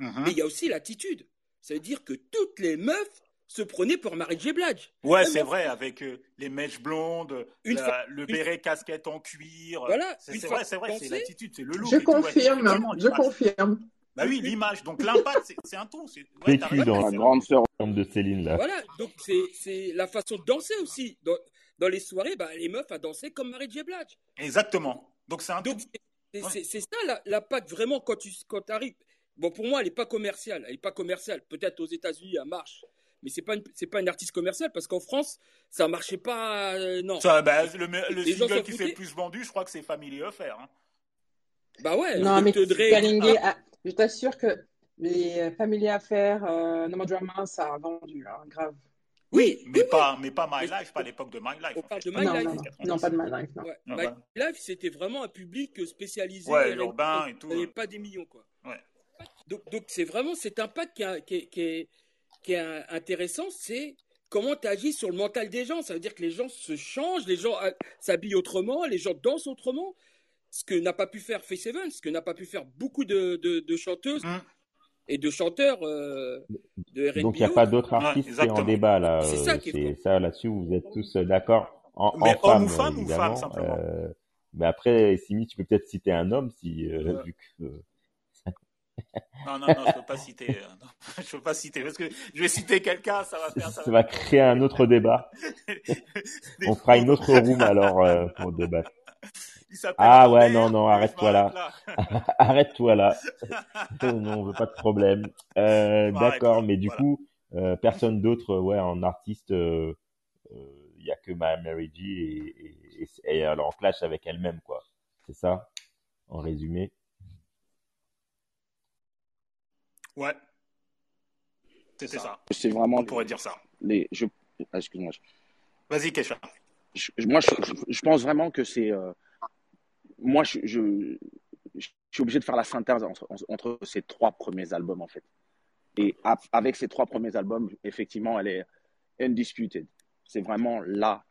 Speaker 7: uh-huh. mais il y a aussi l'attitude. Ça veut dire que toutes les meufs se prenaient pour Marie J. Blige.
Speaker 3: Ouais, c'est vrai, avec euh, les mèches blondes, le béret casquette en cuir.
Speaker 7: Voilà,
Speaker 3: c'est vrai, c'est vrai, c'est l'attitude, c'est le look.
Speaker 4: Je confirme, je confirme.
Speaker 3: Bah oui, l'image. Donc l'impact, c'est un tout.
Speaker 1: Ouais, dans la grande sœur de Céline là.
Speaker 7: Voilà, donc c'est la façon de danser aussi dans les soirées, bah, les meufs à danser comme Marie J. Blige.
Speaker 3: Exactement. Donc c'est un
Speaker 7: C'est ça la, PAC vraiment quand tu quand arrives. Bon, pour moi, elle n'est pas commerciale. Elle n'est pas commerciale. Peut-être aux États-Unis, elle marche. Mais c'est pas c'est pas une artiste commerciale parce qu'en France ça marchait pas euh, non.
Speaker 3: Ça, bah, le, le single qui fait le plus vendu, je crois que c'est Family Affair. Hein.
Speaker 7: Bah ouais.
Speaker 4: Non mais ah. je t'assure que les Family Affair, euh, No More Drama, ça a vendu hein, grave.
Speaker 3: Oui, mais, Pas, mais pas My Life, pas l'époque de My Life.
Speaker 7: On parle de My
Speaker 4: non,
Speaker 7: Life.
Speaker 4: Non, pas de My Life. Non.
Speaker 7: My Life, c'était vraiment un public spécialisé.
Speaker 3: Ouais, urbain et tout.
Speaker 7: Il n'y avait pas des millions, quoi. Ouais. Donc, donc c'est vraiment cet impact qui, a, qui, qui, est, qui est intéressant, c'est comment tu agis sur le mental des gens. Ça veut dire que les gens se changent, les gens euh, s'habillent autrement, les gens dansent autrement. Ce que n'a pas pu faire Face Evans, ce que n'a pas pu faire beaucoup de, de, de chanteuses. Hum. Et de chanteurs euh, de R&B.
Speaker 1: Donc il n'y a pas d'autres artistes qui sont en débat là.
Speaker 7: C'est ça
Speaker 1: euh,
Speaker 7: qui est
Speaker 1: ça là-dessus, vous êtes tous euh, d'accord en,
Speaker 3: Mais
Speaker 1: en
Speaker 3: homme ou
Speaker 1: femme,
Speaker 3: ou femme, simplement
Speaker 1: Euh, mais après, Simi, tu peux peut-être citer un homme si euh,
Speaker 3: Ouais.
Speaker 1: vu que
Speaker 3: Non, non, non, je peux pas citer. non, je peux pas citer parce que je vais citer quelqu'un, ça va faire.
Speaker 1: ça va créer un autre débat. On fera une autre room alors euh, pour débattre.
Speaker 3: Il s'appelle
Speaker 1: Ah ouais, non, non, arrête-toi là. Arrête-toi là. Oh non, on veut pas de problème. Euh, D'accord, mais du
Speaker 3: voilà.
Speaker 1: coup, euh, personne d'autre, ouais, en artiste, euh, euh, il y a que ma Mary G et, et, et, et elle est en clash avec elle-même, quoi. C'est ça, en résumé?
Speaker 3: Ouais. C'était ça.
Speaker 5: C'est vraiment.
Speaker 3: On pourrait dire ça.
Speaker 5: Les, je, ah, excuse-moi.
Speaker 3: Vas-y, Kesha.
Speaker 5: Je- je- moi, je, je- je pense vraiment que c'est. euh, moi, je, je, je suis obligé de faire la synthèse entre, entre ces trois premiers albums, en fait. Et avec ces trois premiers albums, effectivement, elle est undisputed. C'est vraiment là,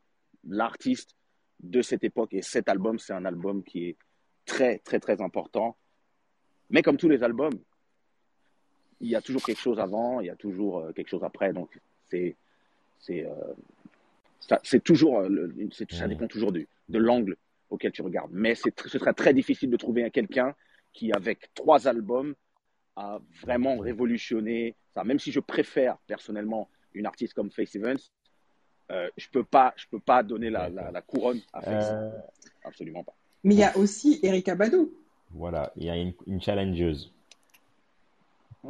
Speaker 5: l'artiste de cette époque. Et cet album, c'est un album qui est très, très, très important. Mais comme tous les albums, il y a toujours quelque chose avant, il y a toujours euh, quelque chose après. Donc, c'est. c'est euh, ça- c'est toujours, euh, le- ça dépend toujours du, de l'angle auquel tu regardes. Mais ce serait très difficile de trouver un- quelqu'un qui, avec trois albums, a vraiment révolutionné ça. Même si je préfère personnellement une artiste comme Faith Evans, euh, je peux pas, je peux pas donner la, la, la couronne à Faith.
Speaker 1: Euh,
Speaker 5: Absolument pas.
Speaker 4: Mais il y a aussi Erika Badou.
Speaker 1: voilà, il y a une, une challengeuse.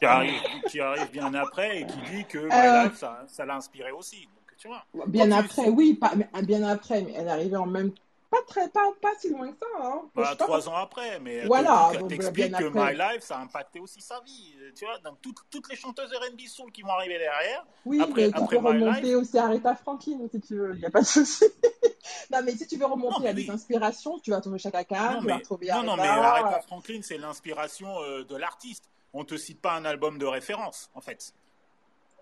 Speaker 3: Qui arrive, qui arrive bien après et qui dit que My
Speaker 4: Euh.
Speaker 3: Life, ça ça l'a inspiré aussi. Tu vois.
Speaker 4: Bien
Speaker 3: Quand tu-
Speaker 4: après, oui, pas, ah, bien après, mais elle est arrivée en même pas très, pas, pas si loin que ça. Hein.
Speaker 3: Bah,
Speaker 4: pas
Speaker 3: trois ans après, mais te
Speaker 4: Voilà,
Speaker 3: dit- elle
Speaker 4: donc,
Speaker 3: t'explique
Speaker 4: bien
Speaker 3: que
Speaker 4: après.
Speaker 3: My Life, ça a impacté aussi sa vie. euh, Tu vois, donc toutes, toutes les chanteuses R&B soul qui vont arriver derrière,
Speaker 4: Oui,
Speaker 3: Après-
Speaker 4: mais tu
Speaker 3: après
Speaker 4: peux
Speaker 3: My
Speaker 4: remonter
Speaker 3: Life-
Speaker 4: aussi à Aretha Franklin si tu veux, il n'y a pas de souci. non, mais si tu veux remonter
Speaker 3: Non,
Speaker 4: à des
Speaker 3: oui.
Speaker 4: inspirations, tu vas trouver Chaka Khan, tu vas
Speaker 3: mais,
Speaker 4: retrouver
Speaker 3: non, non, mais
Speaker 4: Aretha.
Speaker 3: Aretha Franklin, c'est l'inspiration euh, de l'artiste. On te cite pas un album de référence, en fait.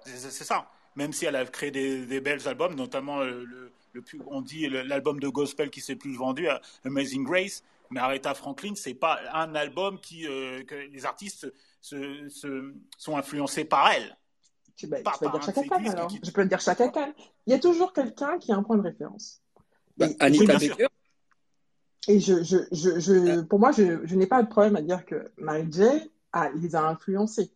Speaker 3: C'est ça. Même si elle a créé des, des belles albums, notamment euh, le, le plus, on dit le- l'album de gospel qui s'est le plus vendu, euh, Amazing Grace. Mais Aretha Franklin, c'est pas un album qui euh, que les artistes se, se- sont influencés par elle.
Speaker 4: Tu, bah,
Speaker 3: Pas
Speaker 4: tu
Speaker 3: par
Speaker 4: dire alors.
Speaker 3: qui-
Speaker 4: Je peux te dire Khan. Il y a toujours quelqu'un qui a un point de référence.
Speaker 7: Bah,
Speaker 4: Et-
Speaker 7: Anita. Baker.
Speaker 4: Et je, je, je, je, pour moi, je, je n'ai pas de problème à dire que Mary J. A, les a influencés.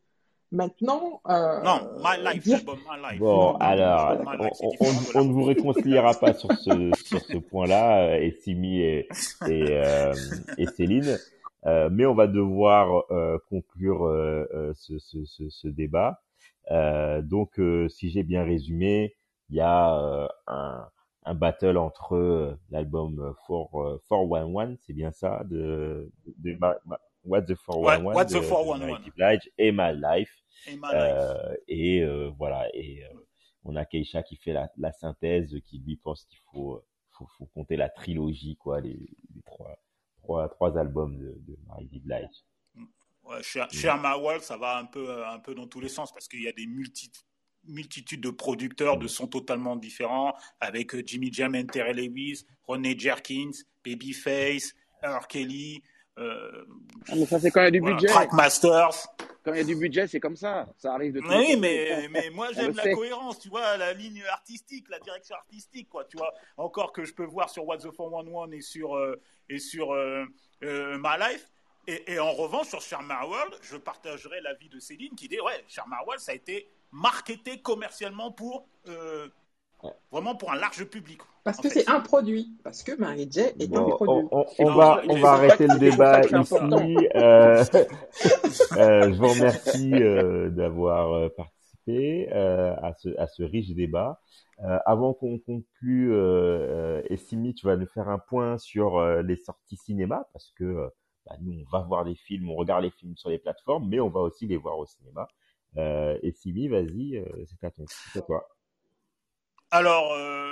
Speaker 4: Maintenant, euh,
Speaker 3: Non, My Life,
Speaker 4: dire
Speaker 3: l'album My Life.
Speaker 1: Bon,
Speaker 4: non,
Speaker 1: alors,
Speaker 3: My
Speaker 1: on,
Speaker 3: Life,
Speaker 1: on,
Speaker 3: de
Speaker 1: on- on ne vous réconciliera pas sur ce, sur ce point-là, euh, et Simi et, et, euh, et Céline, euh, mais on va devoir euh, conclure euh, euh, ce, ce, ce, ce débat. Euh, donc, euh, si j'ai bien résumé, il y a euh, un, un battle entre euh, l'album 411, c'est bien ça, de, de, Ma- Ma- What the 411
Speaker 3: Ouais, What the
Speaker 1: de, de
Speaker 3: 411.
Speaker 1: Mary J. Blige et My Life.
Speaker 3: Et My Life.
Speaker 1: Euh, et euh, voilà, et euh, on a Keisha qui fait la, la synthèse, qui lui pense qu'il faut, euh, faut, faut compter la trilogie, quoi, les, les trois, trois, trois albums de, de Mary J. Blige.
Speaker 3: Ouais, chez, chez Arma World, ça va un peu, euh, un peu dans tous les sens parce qu'il y a des multi, multitudes de producteurs de sons totalement différents avec euh, Jimmy Jam and Terry Lewis, René Jerkins, Babyface, R. Kelly, euh,
Speaker 5: Ah, mais ça, c'est quand il y a du
Speaker 3: voilà,
Speaker 5: budget.
Speaker 3: Trackmasters.
Speaker 5: Quand il y a du budget, c'est comme ça. Ça arrive de tous
Speaker 3: Oui, mais, mais moi j'aime la
Speaker 5: sait.
Speaker 3: cohérence, tu vois, la ligne artistique, la direction artistique, quoi, tu vois. Encore que je peux voir sur What the 411 et sur, euh, et sur euh, My Life. Et, et en revanche, sur Sharma World, je partagerai l'avis de Céline qui dit Ouais, Sharma World, ça a été marketé commercialement pour. vraiment pour un large public.
Speaker 4: Parce que c'est un produit. Parce que Mary J. est un
Speaker 1: Bon,
Speaker 4: produit.
Speaker 1: on, on,
Speaker 5: C'est
Speaker 1: on
Speaker 3: Non,
Speaker 1: va, on va arrêter le débat ici. Euh, euh, je vous remercie euh, d'avoir euh, participé euh, à, ce, à ce riche débat. Euh, avant qu'on conclue, euh, euh, Essimi, tu vas nous faire un point sur euh, les sorties cinéma, parce que euh, bah, nous, on va voir les films, on regarde les films sur les plateformes, mais on va aussi les voir au cinéma. Euh, Essimi, vas-y, euh, c'est à ton, c'est à toi.
Speaker 3: Alors, euh,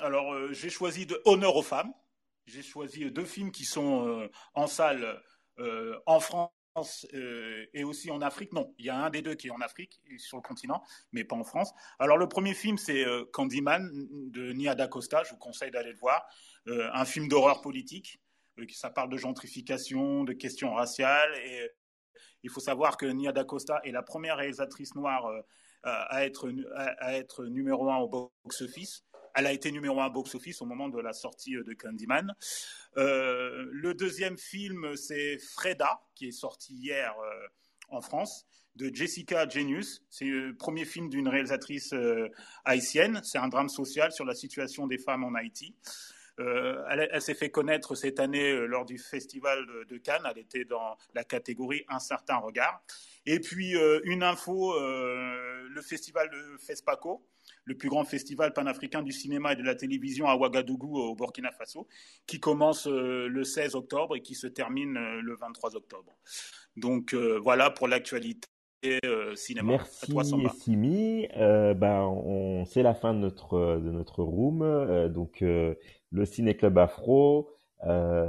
Speaker 3: alors euh, j'ai choisi de Honneur aux femmes. J'ai choisi deux films qui sont euh, en salle euh, en France euh, et aussi en Afrique. Non, il y a un des deux qui est en Afrique, sur le continent, mais pas en France. Alors, le premier film, c'est euh, Candyman de Nia D'Acosta. Je vous conseille d'aller le voir. Euh, un film d'horreur politique. Euh, ça parle de gentrification, de questions raciales et Il faut savoir que Nia DaCosta est la première réalisatrice noire à, être, à, être numéro un au box-office. Elle a été numéro un box-office au moment de la sortie de Candyman. le deuxième film, c'est Freda, qui est sorti hier en France de Jessica Genius. C'est le premier film d'une réalisatrice euh, haïtienne. C'est un drame social sur la situation des femmes en Haïti. Euh, elle, s'est fait connaître cette année euh, lors du festival de, Cannes. Elle était dans la catégorie Un certain regard. Et puis une info, le festival de FESPACO, le plus grand festival panafricain du cinéma et de la télévision à Ouagadougou au Burkina Faso, qui commence le 16 octobre et qui se termine le 23 octobre. Donc voilà pour l'actualité euh, cinéma.
Speaker 1: Merci Simi. Euh, ben, on, c'est la fin de notre de notre room. Euh, donc euh, le Ciné Club Afro.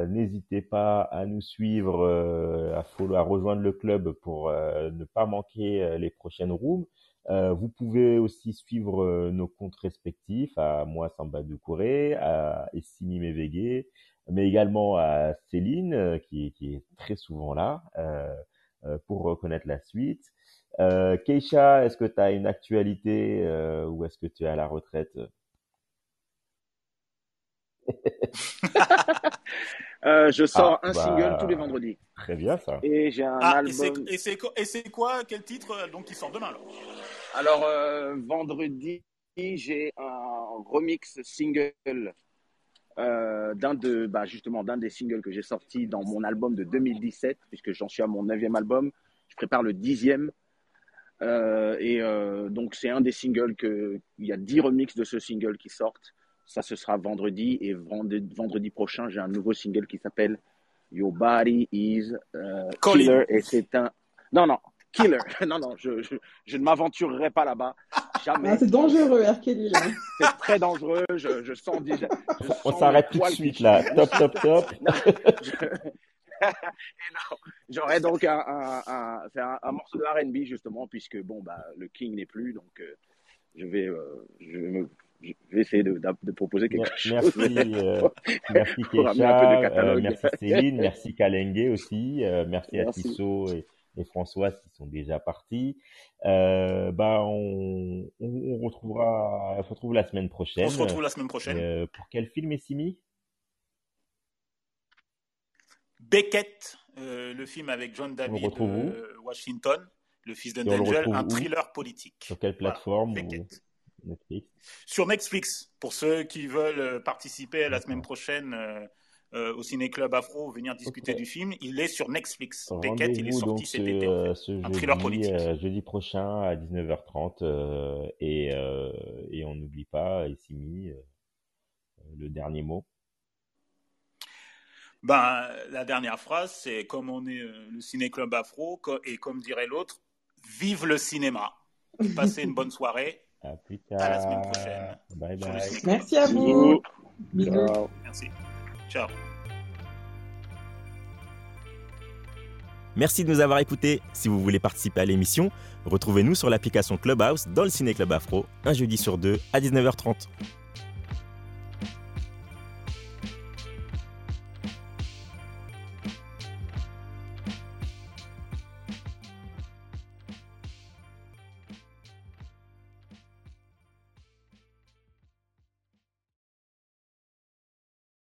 Speaker 1: N'hésitez pas à nous suivre, à, follow, à rejoindre le club pour ne pas manquer les prochaines rooms. Vous pouvez aussi suivre nos comptes respectifs, à moi Samba Doucouré, à Essimi Mévégué, mais également à Céline qui, qui est très souvent là pour reconnaître la suite. Euh, Keisha, est-ce que tu as une actualité euh, ou est-ce que tu es à la retraite?
Speaker 5: euh, Je sors
Speaker 1: ah,
Speaker 5: un
Speaker 1: bah,
Speaker 5: single tous les vendredis.
Speaker 1: Très bien ça.
Speaker 5: Et j'ai un
Speaker 3: ah,
Speaker 5: album.
Speaker 3: Et c'est quoi Quel titre euh, donc qui sort demain alors,
Speaker 5: alors euh, vendredi, j'ai un remix single euh, d'un de, bah, justement, d'un des singles que j'ai sorti dans mon album de 2017, puisque j'en suis à mon neuvième album. Je prépare le dixième. Euh, et euh, donc, c'est un des singles que. Il y a dix remixes de ce single qui sortent. Ça, ce sera vendredi. Et vendredi, prochain, j'ai un nouveau single qui s'appelle Your Body is euh, Killer. Et c'est un. Non, non, Killer. non, non, je, je, ne m'aventurerai pas là-bas. Jamais.
Speaker 4: Ah, c'est dangereux, R. Kelly.
Speaker 5: c'est très dangereux. Je, je sens déjà.
Speaker 1: On s'arrête tout de suite là. Top, top, top.
Speaker 5: J'aurais donc un, un, un, un, morceau de R&B justement, puisque bon, bah, le King n'est plus, donc euh, je vais, euh, je vais, me, je vais essayer de, de, proposer quelque
Speaker 1: chose. Merci, euh, merci Keisha, merci Céline, merci Kalengue aussi, merci, merci, à Tissot et, et, Françoise qui sont déjà partis. bah, on, on, on, retrouvera, on se retrouve la semaine prochaine. On
Speaker 3: se retrouve la semaine prochaine.
Speaker 1: pour quel film, Essimi
Speaker 3: Beckett, euh, le film avec John David euh, Washington, le fils d'un Angel, un thriller politique.
Speaker 1: Sur quelle plateforme?
Speaker 3: Netflix Sur Netflix, pour ceux qui veulent euh, participer la semaine prochaine au Ciné Club Afro, venir discuter du film, il est sur Netflix. Beckett, il est sorti cet été. un thriller politique.
Speaker 1: jeudi prochain à 19h30 et, et on n'oublie pas, Essimi, le dernier mot.
Speaker 3: Ben, la dernière phrase, c'est comme on est euh, le ciné-club afro, et comme dirait l'autre, vive le cinéma. Passez une bonne soirée.
Speaker 1: À plus tard.
Speaker 3: À la semaine prochaine.
Speaker 1: Bye bye.
Speaker 4: Merci à vous.
Speaker 5: Ciao.
Speaker 3: Merci. Ciao.
Speaker 1: Merci de nous avoir écoutés. Si vous voulez participer à l'émission, retrouvez-nous sur l'application Clubhouse dans le Ciné Club Afro, un jeudi sur deux à 19h30.